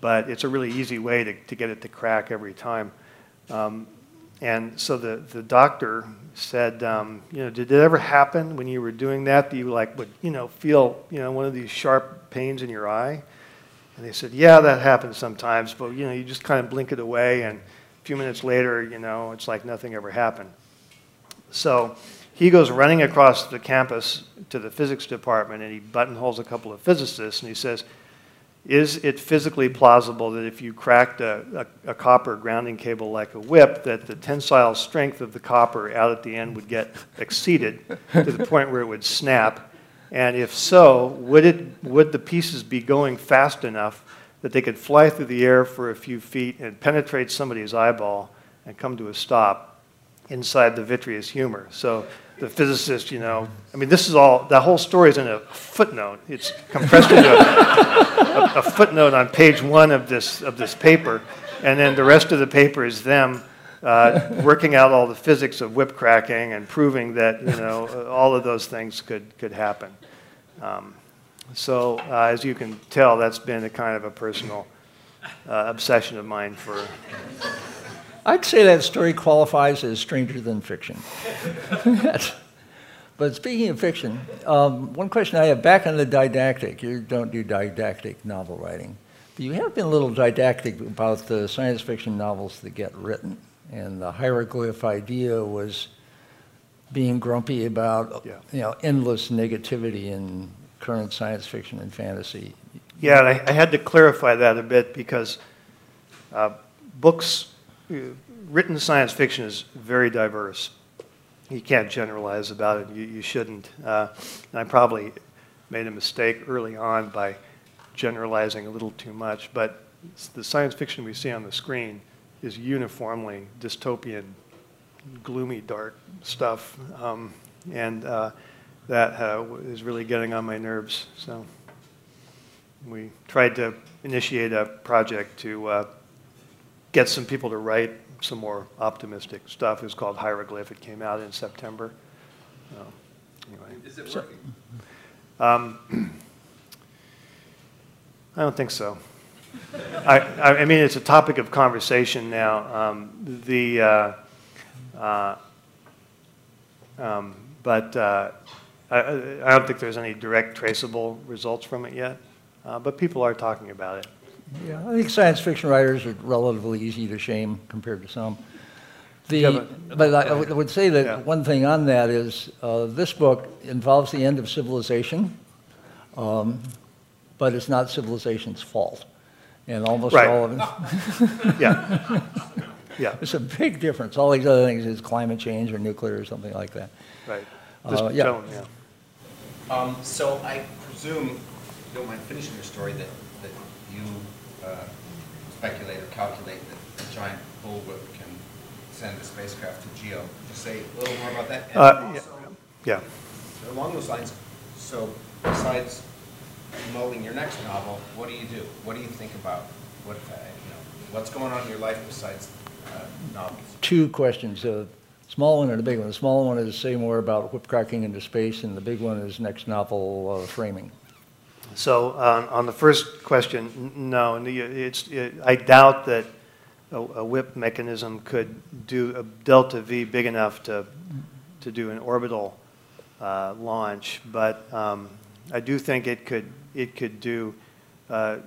But it's a really easy way to, to get it to crack every time. Um, and so the, the doctor said, um, you know, did it ever happen when you were doing that that you like would, you know, feel, you know, one of these sharp pains in your eye? And they said, yeah, that happens sometimes, but, you know, you just kind of blink it away and a few minutes later, you know, it's like nothing ever happened. So he goes running across the campus to the physics department and he buttonholes a couple of physicists and he says, is it physically plausible that if you cracked a, a, a, copper grounding cable like a whip, that the tensile strength of the copper out at the end would get exceeded to the point where it would snap? And if so, would, it, would the pieces be going fast enough that they could fly through the air for a few feet and penetrate somebody's eyeball and come to a stop inside the vitreous humor? So the physicist, you know, I mean, this is all, that whole story is in a footnote. It's compressed into a, a, a, footnote on page one of this, of this paper. And then the rest of the paper is them uh, working out all the physics of whip cracking and proving that, you know, all of those things could, could happen. Um, so uh, as you can tell, that's been a kind of a personal uh, obsession of mine for I'd say that story qualifies as stranger than fiction. but speaking of fiction, um, one question I have back on the didactic. You don't do didactic novel writing, but you have been a little didactic about the science fiction novels that get written. And the hieroglyph idea was being grumpy about yeah. you know endless negativity in current science fiction and fantasy. Yeah, I, I had to clarify that a bit because uh, books written science fiction is very diverse. You can't generalize about it. You, you shouldn't. Uh, I probably made a mistake early on by generalizing a little too much. But the science fiction we see on the screen is uniformly dystopian, gloomy, dark stuff. Um, and uh, that uh, is really getting on my nerves. So we tried to initiate a project to uh, get some people to write some more optimistic stuff. It was called Hieroglyph. It came out in September. Uh, anyway. Is it working? Um, I don't think so. I, I, mean, it's a topic of conversation now. Um, the, uh, uh, um, but uh, I, I, don't think there's any direct traceable results from it yet. Uh, but people are talking about it. Yeah, I think science fiction writers are relatively easy to shame compared to some. The, yeah, but, but I, I, would say that yeah. one thing on that is uh, this book involves the end of civilization, um, but it's not civilization's fault. And almost right. all of it. yeah. Yeah. It's a big difference. All these other things is climate change or nuclear or something like that. Right. Uh, yeah. yeah. Um, so I presume, you don't mind finishing your story, that, that you uh, speculate or calculate that a giant bullwhip can send a spacecraft to GEO. Just say a little more about that. Uh, yeah. So along those lines, so besides molding your next novel, what do you do? What do you think about? What uh, you know? What's going on in your life besides uh, novels? Two questions. A small one and a big one. The small one is say more about whip cracking into space, and the big one is next novel uh, framing. So um, on the first question, no, it's, it, I doubt that a, a whip mechanism could do a delta V big enough to, to do an orbital uh, launch, but um, I do think it could, it could do uh,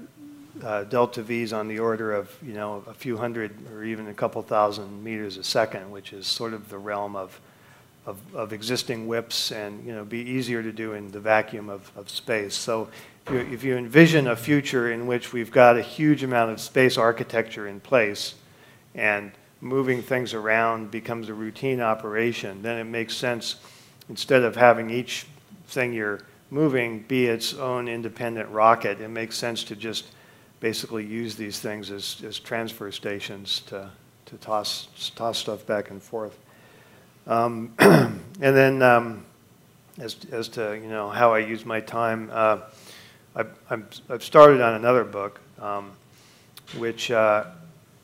uh, delta Vs on the order of, you know, a few hundred or even a couple thousand meters a second, which is sort of the realm of, of, of existing whips and, you know, be easier to do in the vacuum of, of space. So if you, envision a future in which we've got a huge amount of space architecture in place and moving things around becomes a routine operation, then it makes sense, instead of having each thing you're moving be its own independent rocket, it makes sense to just basically use these things as, as transfer stations to, to toss, toss stuff back and forth. Um, and then um, as, as to, you know, how I use my time, uh, I, I'm, I've started on another book, um, which uh,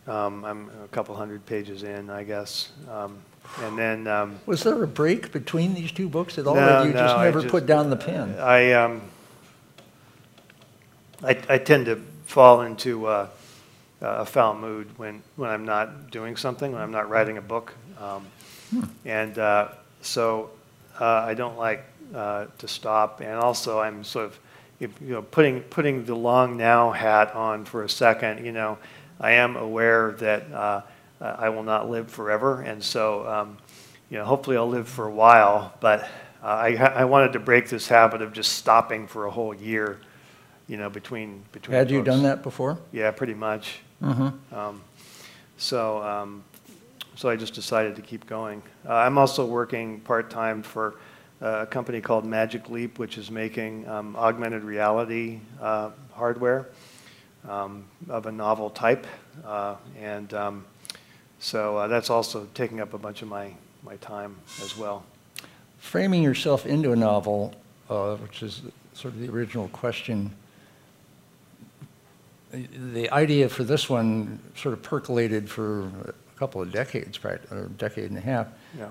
um, I'm a couple hundred pages in, I guess. Um, and then um, Was there a break between these two books at all, No, or you just no, I never just- put down the pen? I, um, I, I tend to fall into uh, a foul mood when, when I'm not doing something, when I'm not writing a book. Um, And uh, so uh, I don't like uh, to stop. And also, I'm sort of, you you know, putting, putting the long now hat on for a second, you know, I am aware that uh, I will not live forever. And so, um, you know, hopefully I'll live for a while. But uh, I, I wanted to break this habit of just stopping for a whole year, you know, between, between Had you done that before? Yeah, pretty much. Mm-hmm. Um, so, um, so I just decided to keep going. Uh, I'm also working part-time for a company called Magic Leap, which is making um, augmented reality uh, hardware um, of a novel type. Uh, and um, so uh, that's also taking up a bunch of my, my time as well. Framing yourself into a novel, uh, which is sort of the original question, the- idea for this one sort of percolated for a couple of decades, or a decade and a half. Yeah.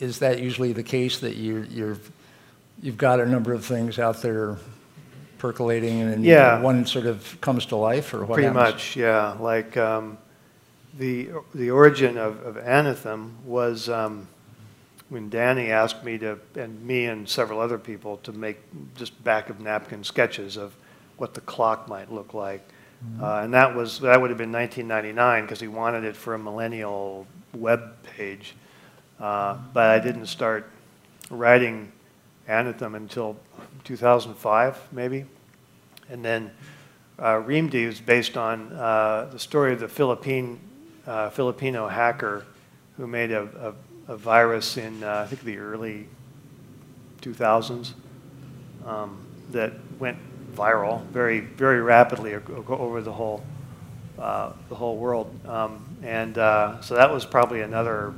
Is that usually the case, that you, you're, you've got a number of things out there percolating and then Yeah. one sort of comes to life, or what Pretty happens? much, yeah. Like um, the the origin of, of Anathem was um, when Danny asked me to, and me and several other people, to make just back of napkin sketches of what the clock might look like, uh, and that was that would have been 1999 because he wanted it for a millennial web page, uh, but I didn't start writing Anathem until 2005, maybe. And then uh, Reamde is based on uh, the story of the Philippine, uh, Filipino hacker who made a, a, a virus in, uh, I think, the early 2000s um, that went viral very, very rapidly over the whole, uh, the whole world. Um, and so that was probably another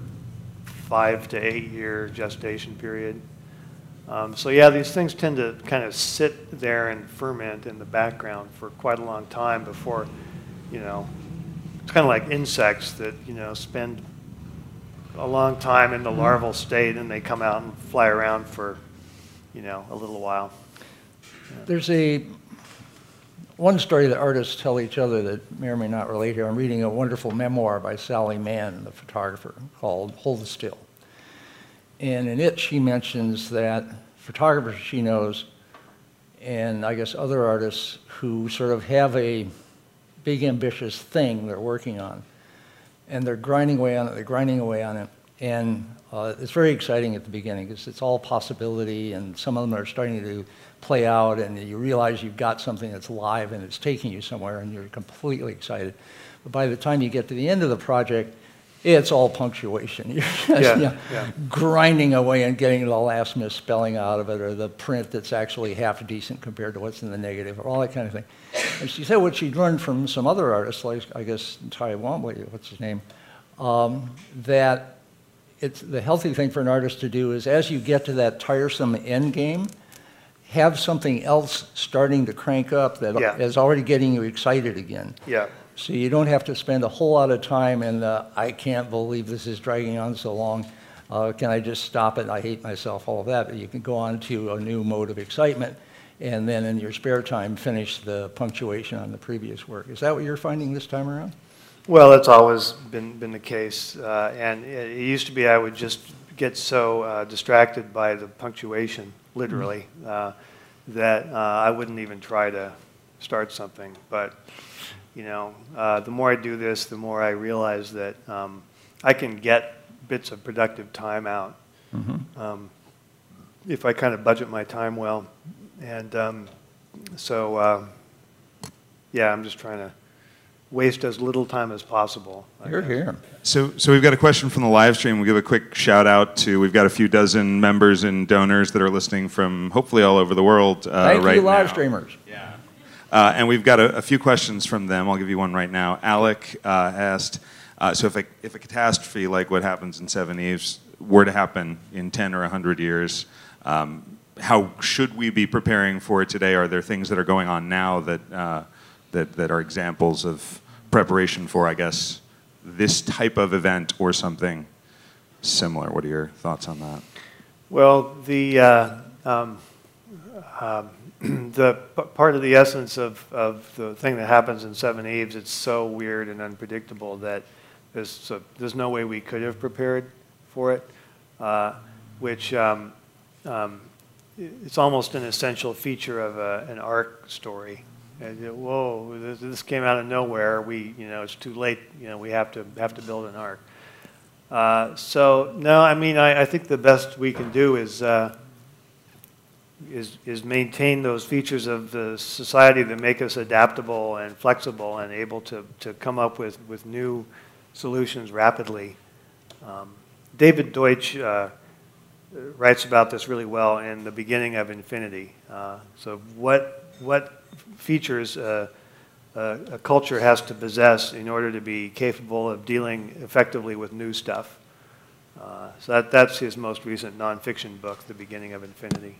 five to eight year gestation period. Um, so yeah, these things tend to kind of sit there and ferment in the background for quite a long time before, you know, it's kind of like insects that, you know, spend a long time in the larval state and they come out and fly around for, you know, a little while. There's a, one story that artists tell each other that may or may not relate here. I'm reading a wonderful memoir by Sally Mann, the photographer, called Hold the Still. And in it, she mentions that photographers she knows, and I guess other artists who sort of have a big ambitious thing they're working on, and they're grinding away on it, they're grinding away on it, and uh, it's very exciting at the beginning because it's all possibility, and some of them are starting to play out, and you realize you've got something that's live and it's taking you somewhere, and you're completely excited. But by the time you get to the end of the project, it's all punctuation. You're just, Yeah, you know, yeah. grinding away and getting the last misspelling out of it, or the print that's actually half decent compared to what's in the negative, or all that kind of thing. And she said what she'd learned from some other artists, like I guess Ty Wombley, what's his name, um, that it's the healthy thing for an artist to do is as you get to that tiresome end game, have something else starting to crank up that Yeah. is already getting you excited again. Yeah, So you don't have to spend a whole lot of time in the, I can't believe this is dragging on so long. Uh, can I just stop it? I hate myself, all of that. But you can go on to a new mode of excitement. and then in your spare time finish the punctuation on the previous work. Is that what you're finding this time around? Well, that's always been, been the case. Uh, and it, it used to be I would just get so uh, distracted by the punctuation, literally, uh, that uh, I wouldn't even try to start something. But, you know, uh, the more I do this, the more I realize that um, I can get bits of productive time out um, if I kind of budget my time well. And um, so, uh, yeah, I'm just trying to waste as little time as possible. I You're guess. here. So, so we've got a question from the live stream. We'll give a quick shout out to. We've got a few dozen members and donors that are listening from hopefully all over the world uh, Thank right you, live now. streamers. Yeah. Uh, and we've got a, a few questions from them. I'll give you one right now. Alec uh, asked, uh, so if a, if a catastrophe like what happens in Seveneves were to happen in 10 or 100 years, um, how should we be preparing for it today? Are there things that are going on now that, uh, that, that are examples of preparation for, I guess, this type of event or something similar? What are your thoughts on that? Well, the, uh, um, um, the part of the essence of, of the thing that happens in Seveneves, it's so weird and unpredictable that there's, there's no way we could have prepared for it, uh, which um, um, it's almost an essential feature of a, an ark story. And, you know, whoa, this, this came out of nowhere. We, you know, it's too late. You know, we have to have to build an ark. Uh, so no, I mean, I, I think the best we can do is, uh, is is maintain those features of the society that make us adaptable and flexible and able to, to come up with, with new solutions rapidly. Um, David Deutsch uh, writes about this really well in the beginning of Infinity. Uh, so what what features uh, a, a culture has to possess in order to be capable of dealing effectively with new stuff. Uh, so that, that's his most recent nonfiction book, The Beginning of Infinity.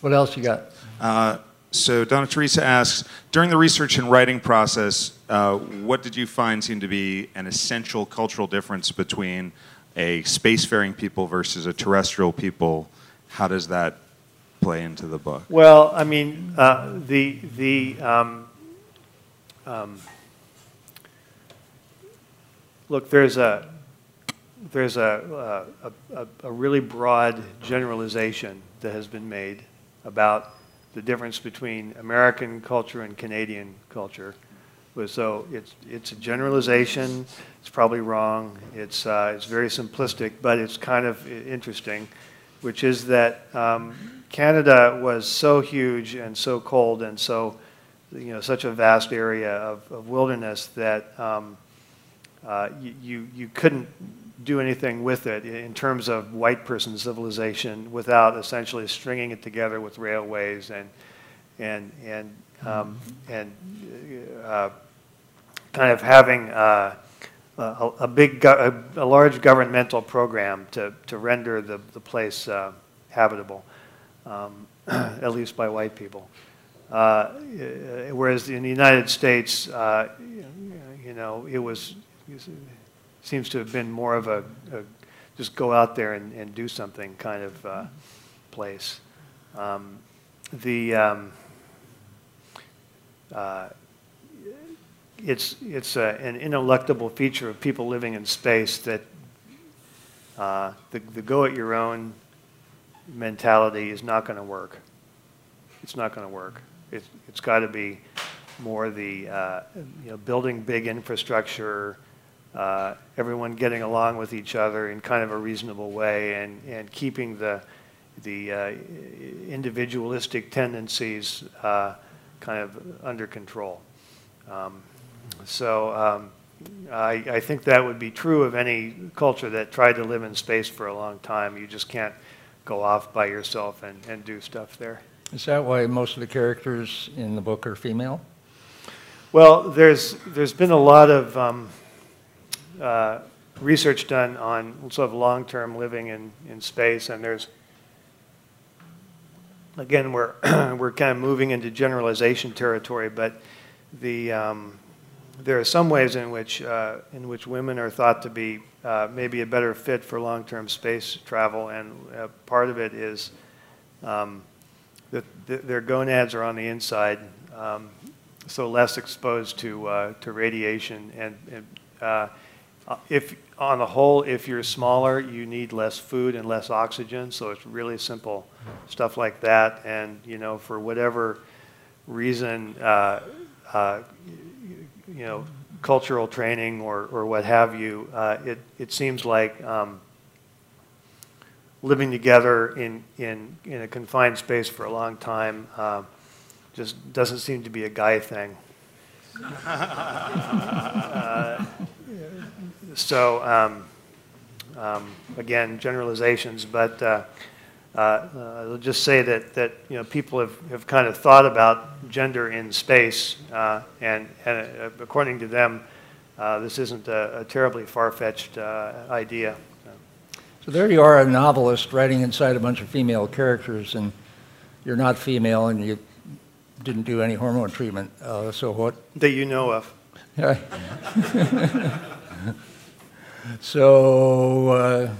What else you got? Uh, so Donna Teresa asks, during the research and writing process, uh, what did you find seemed to be an essential cultural difference between a spacefaring people versus a terrestrial people? How does that play into the book? Well, I mean, uh, the the um, um, look. There's a there's a, a, a, a really broad generalization that has been made about the difference between American culture and Canadian culture. So it's it's a generalization. It's probably wrong. It's uh, it's very simplistic, but it's kind of interesting, which is that um, Canada was so huge and so cold and so you know such a vast area of, of wilderness that um, uh, you, you you couldn't do anything with it in terms of white person civilization without essentially stringing it together with railways and and and um, and uh, kind of having uh, a, big, a, a large governmental program to, to render the, the place uh, habitable, um, at least by white people. Uh, whereas in the United States, uh, you know, it was seems to have been more of a, a just go out there and, and do something kind of uh, place. Um, the um, uh, it's it's a, an ineluctable feature of people living in space that uh, the, the go at your own mentality is not going to work. It's not going to work. It's, it's got to be more the uh, you know building big infrastructure, uh, everyone getting along with each other in kind of a reasonable way, and, and keeping the the uh, individualistic tendencies uh, kind of under control. Um, so um, I, I think that would be true of any culture that tried to live in space for a long time. You just can't go off by yourself and, and do stuff there. Is that why most of the characters in the book are female? Well, there's there's been a lot of um, uh, research done on sort of long-term living in, in space, and there's again we're we're kind of moving into generalization territory, but the um, there are some ways in which uh, in which women are thought to be uh, maybe a better fit for long-term space travel, and uh, part of it is um, that th- their gonads are on the inside, um, so less exposed to, uh, to radiation. And, and uh, uh, if, on the whole, if you're smaller, you need less food and less oxygen, so it's really simple stuff like that. And, you know, for whatever reason, you know, cultural training or, or what have you, uh, it, it seems like um, living together in, in, in a confined space for a long time uh, just doesn't seem to be a guy thing. Uh, so, um, um, again, generalizations, but uh, I'll just say that, that you know, people have, have kind of thought about gender in space, uh, and, and uh, according to them, uh, this isn't a, a terribly far-fetched uh, idea. So there you are, a novelist writing inside a bunch of female characters, and you're not female, and you didn't do any hormone treatment. Uh, so what? That you know of. so uh,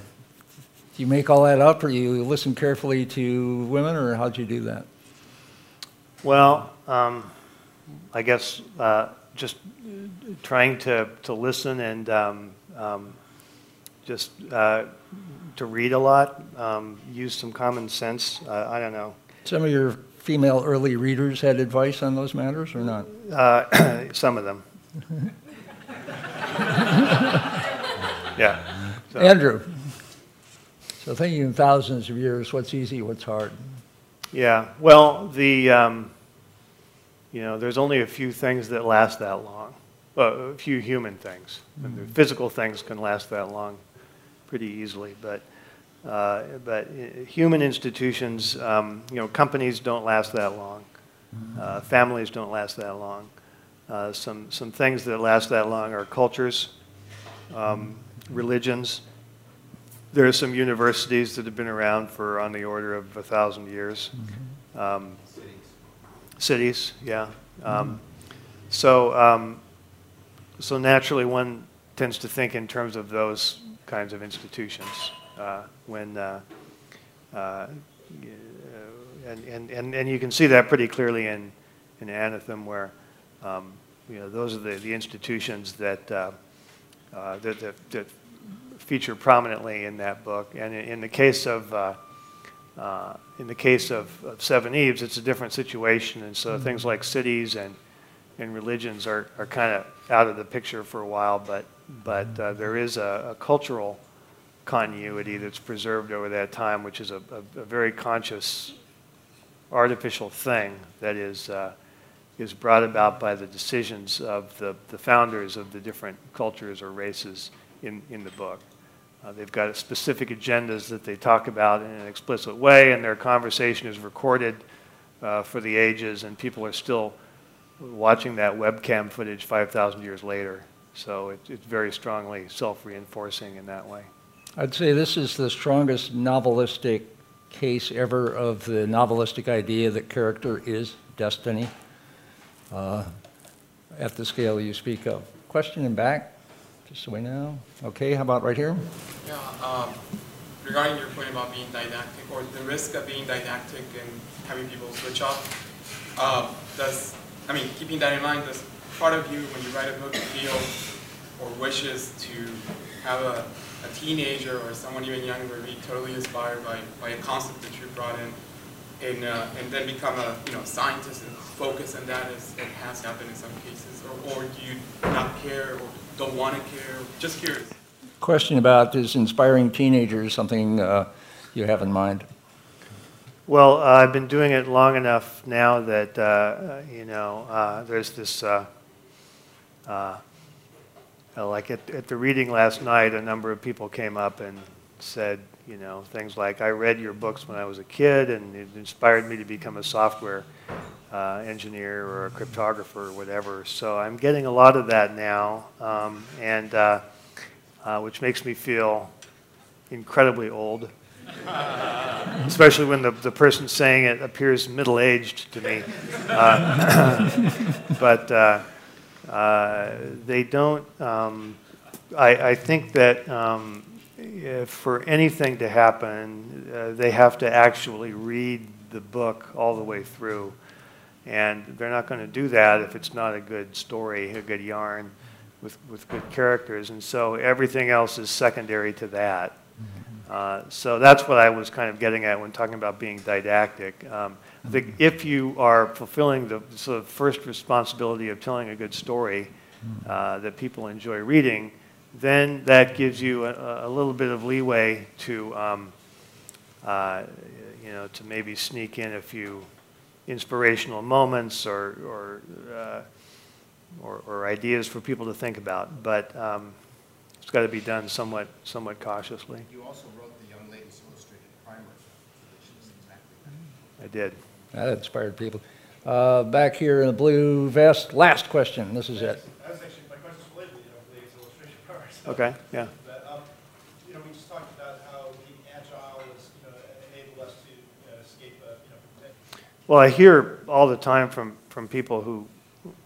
you make all that up, or you listen carefully to women, or how'd you do that? Well, um, I guess uh, just trying to, to listen and um, um, just uh, to read a lot, um, use some common sense. Uh, I don't know. Some of your female early readers had advice on those matters, or not? Uh, some of them. yeah. So, Andrew. So thinking in thousands of years, what's easy, what's hard? yeah. Well, the um, you know, there's only a few things that last that long. Well, a few human things. And the physical things can last that long pretty easily, but. Uh, but uh, human institutions, um, you know, companies don't last that long. Uh, families don't last that long. Uh, some, some things that last that long are cultures, um, religions. There are some universities that have been around for on the order of a thousand years. Um, cities, yeah. Um, so, um, so naturally, one tends to think in terms of those kinds of institutions uh, when, uh, uh, and, and, and, and you can see that pretty clearly in, in Anathem, where um, you know those are the, the institutions that, uh, uh, that, that, that feature prominently in that book. And in, the case of uh, uh, in the case of, of, Seveneves, it's a different situation, and so mm-hmm. things like cities and and religions are, are kind of out of the picture for a while. But but uh, there is a, a, cultural continuity that's preserved over that time, which is a, a, a very conscious, artificial thing that is uh, is brought about by the decisions of the, the founders of the different cultures or races in, in the book. Uh, they've got specific agendas that they talk about in an explicit way, and their conversation is recorded uh, for the ages, and people are still watching that webcam footage 5,000 years later. So it, it's very strongly self reinforcing in that way. I'd say this is the strongest novelistic case ever of the novelistic idea that character is destiny uh, at the scale you speak of. Question in back, so we know. Okay, how about right here? Yeah, um, regarding your point about being didactic or the risk of being didactic and having people switch off, uh, does, I mean, keeping that in mind, does part of you, when you write a book, feel or wishes to have a, a teenager or someone even younger be totally inspired by, by a concept that you brought in and, uh, and then become a you know scientist and focus on that as it has happened in some cases, or, or do you not care or don't want to care? Just curious. Question about is inspiring teenagers something uh, you have in mind? Well, uh, I've been doing it long enough now that uh, you know uh, there's this. Uh, like at, at the reading last night, a number of people came up and said, you know, things like, I read your books when I was a kid and it inspired me to become a software uh, engineer or a cryptographer or whatever. So I'm getting a lot of that now, um, and uh, uh, which makes me feel incredibly old. Especially when the, the person saying it appears middle aged to me. Uh, but uh, uh, they don't, um, I, I, think that um, for anything to happen, uh, they have to actually read the book all the way through. And they're not going to do that if it's not a good story, a good yarn with, with good characters. And so everything else is secondary to that. Uh, so that's what I was kind of getting at when talking about being didactic. Um, I think if you are fulfilling the sort of first responsibility of telling a good story uh, that people enjoy reading, then that gives you a, a little bit of leeway to, um, uh, you know, to maybe sneak in a few inspirational moments or, or, uh, or, or ideas for people to think about. But um, it's got to be done somewhat, somewhat cautiously. You also wrote the Young Ladies Illustrated Primer, which is exactly that. I did. That inspired people. Uh, Back here in the blue vest, last question, this is it. That was actually, my question's related to, you know, Dave's illustration part. Okay, yeah. But, um, you know, we just talked about how being agile is, you know, enabled us to, you know, escape, you know, Well, I hear all the time from, from people who,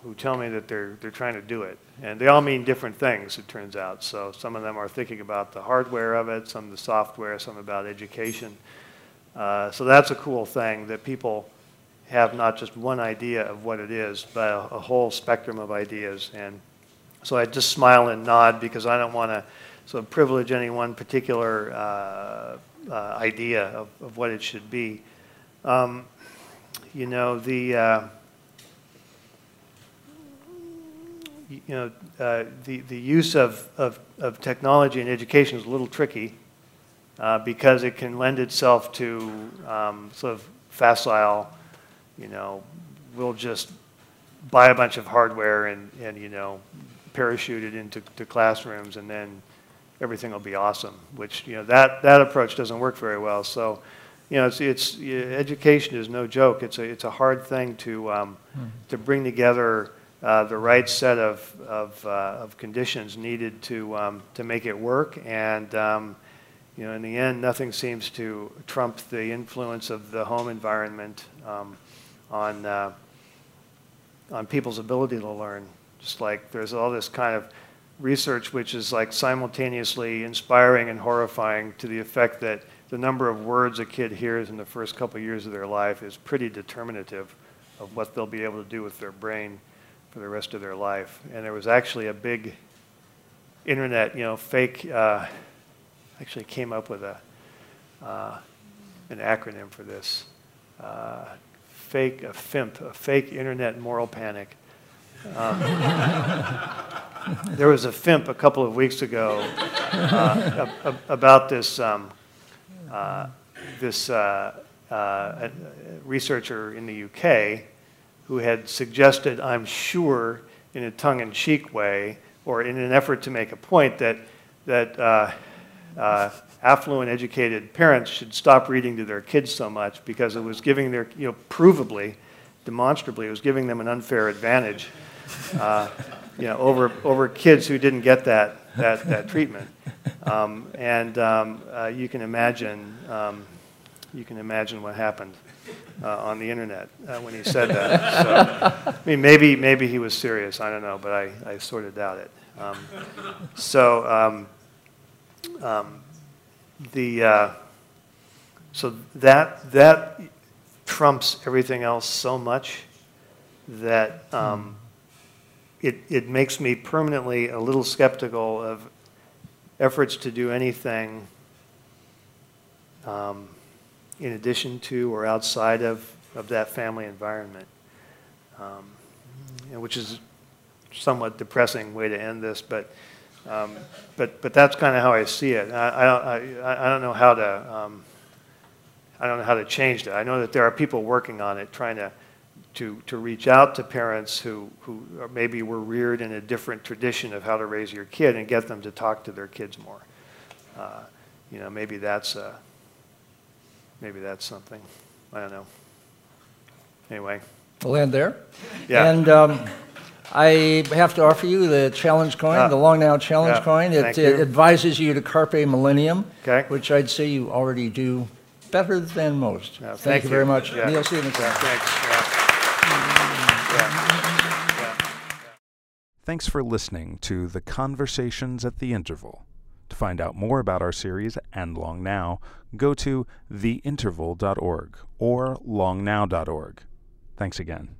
who tell me that they're, they're trying to do it. And they all mean different things, it turns out. So some of them are thinking about the hardware of it, some the software, some about education. Uh, so that's a cool thing that people have not just one idea of what it is, but a, a whole spectrum of ideas. And so I just smile and nod because I don't want to sort of privilege any one particular uh, uh, idea of, of what it should be. Um, you know, the, uh, you know, uh, the, the use of, of, of technology in education is a little tricky uh, because it can lend itself to um, sort of facile, you know, we'll just buy a bunch of hardware and, and you know, parachute it into to classrooms and then everything will be awesome, which, you know, that, that approach doesn't work very well. So, you know, it's, it's education is no joke. It's a, it's a hard thing to, um, to bring together uh, the right set of, of, uh, of conditions needed to, um, to make it work. And, um, you know, in the end, nothing seems to trump the influence of the home environment um, on, uh, on people's ability to learn. Just like there's all this kind of research which is like simultaneously inspiring and horrifying to the effect that the number of words a kid hears in the first couple of years of their life is pretty determinative of what they'll be able to do with their brain for the rest of their life. And there was actually a big internet, you know, fake, uh, actually came up with a, uh, an acronym for this. Uh, fake, a FIMP, a fake internet moral panic. Um, there was a FIMP a couple of weeks ago uh, ab- about this, um, uh, this uh, uh, researcher in the UK who had suggested, I'm sure, in a tongue-in-cheek way, or in an effort to make a point that, that uh, uh, affluent, educated parents should stop reading to their kids so much because it was giving their, you know, provably, demonstrably, it was giving them an unfair advantage, uh, you know, over, over kids who didn't get that, that, that treatment. Um, and um, uh, you can imagine, um, you can imagine what happened uh, on the internet uh, when he said that. So, I mean, maybe, maybe he was serious. I don't know, but I, I sort of doubt it. Um, so, um, the uh, so that that trumps everything else so much that um, it it makes me permanently a little skeptical of efforts to do anything um, in addition to or outside of, of that family environment, um, which is somewhat depressing way to end this, but um, but but that's kind of how I see it. I, I don't I, I don't know how to um, I don't know how to change that. I know that there are people working on it, trying to to to reach out to parents who who maybe were reared in a different tradition of how to raise your kid and get them to talk to their kids more. Uh, you know, maybe that's uh, maybe that's something. I don't know. Anyway, We'll end there. Yeah. And um, I have to offer you the challenge coin, Ah. the Long Now Challenge Yeah, coin. It thank it advises you to carpe millennium, Okay. which I'd say you already do better than most. Yeah, Thank you very much. Yeah. Neal Stephenson. Thanks. Yeah. Yeah. Thanks for listening to the Conversations at the Interval. To find out more about our series and Long Now, go to theinterval.org or longnow.org. Thanks again.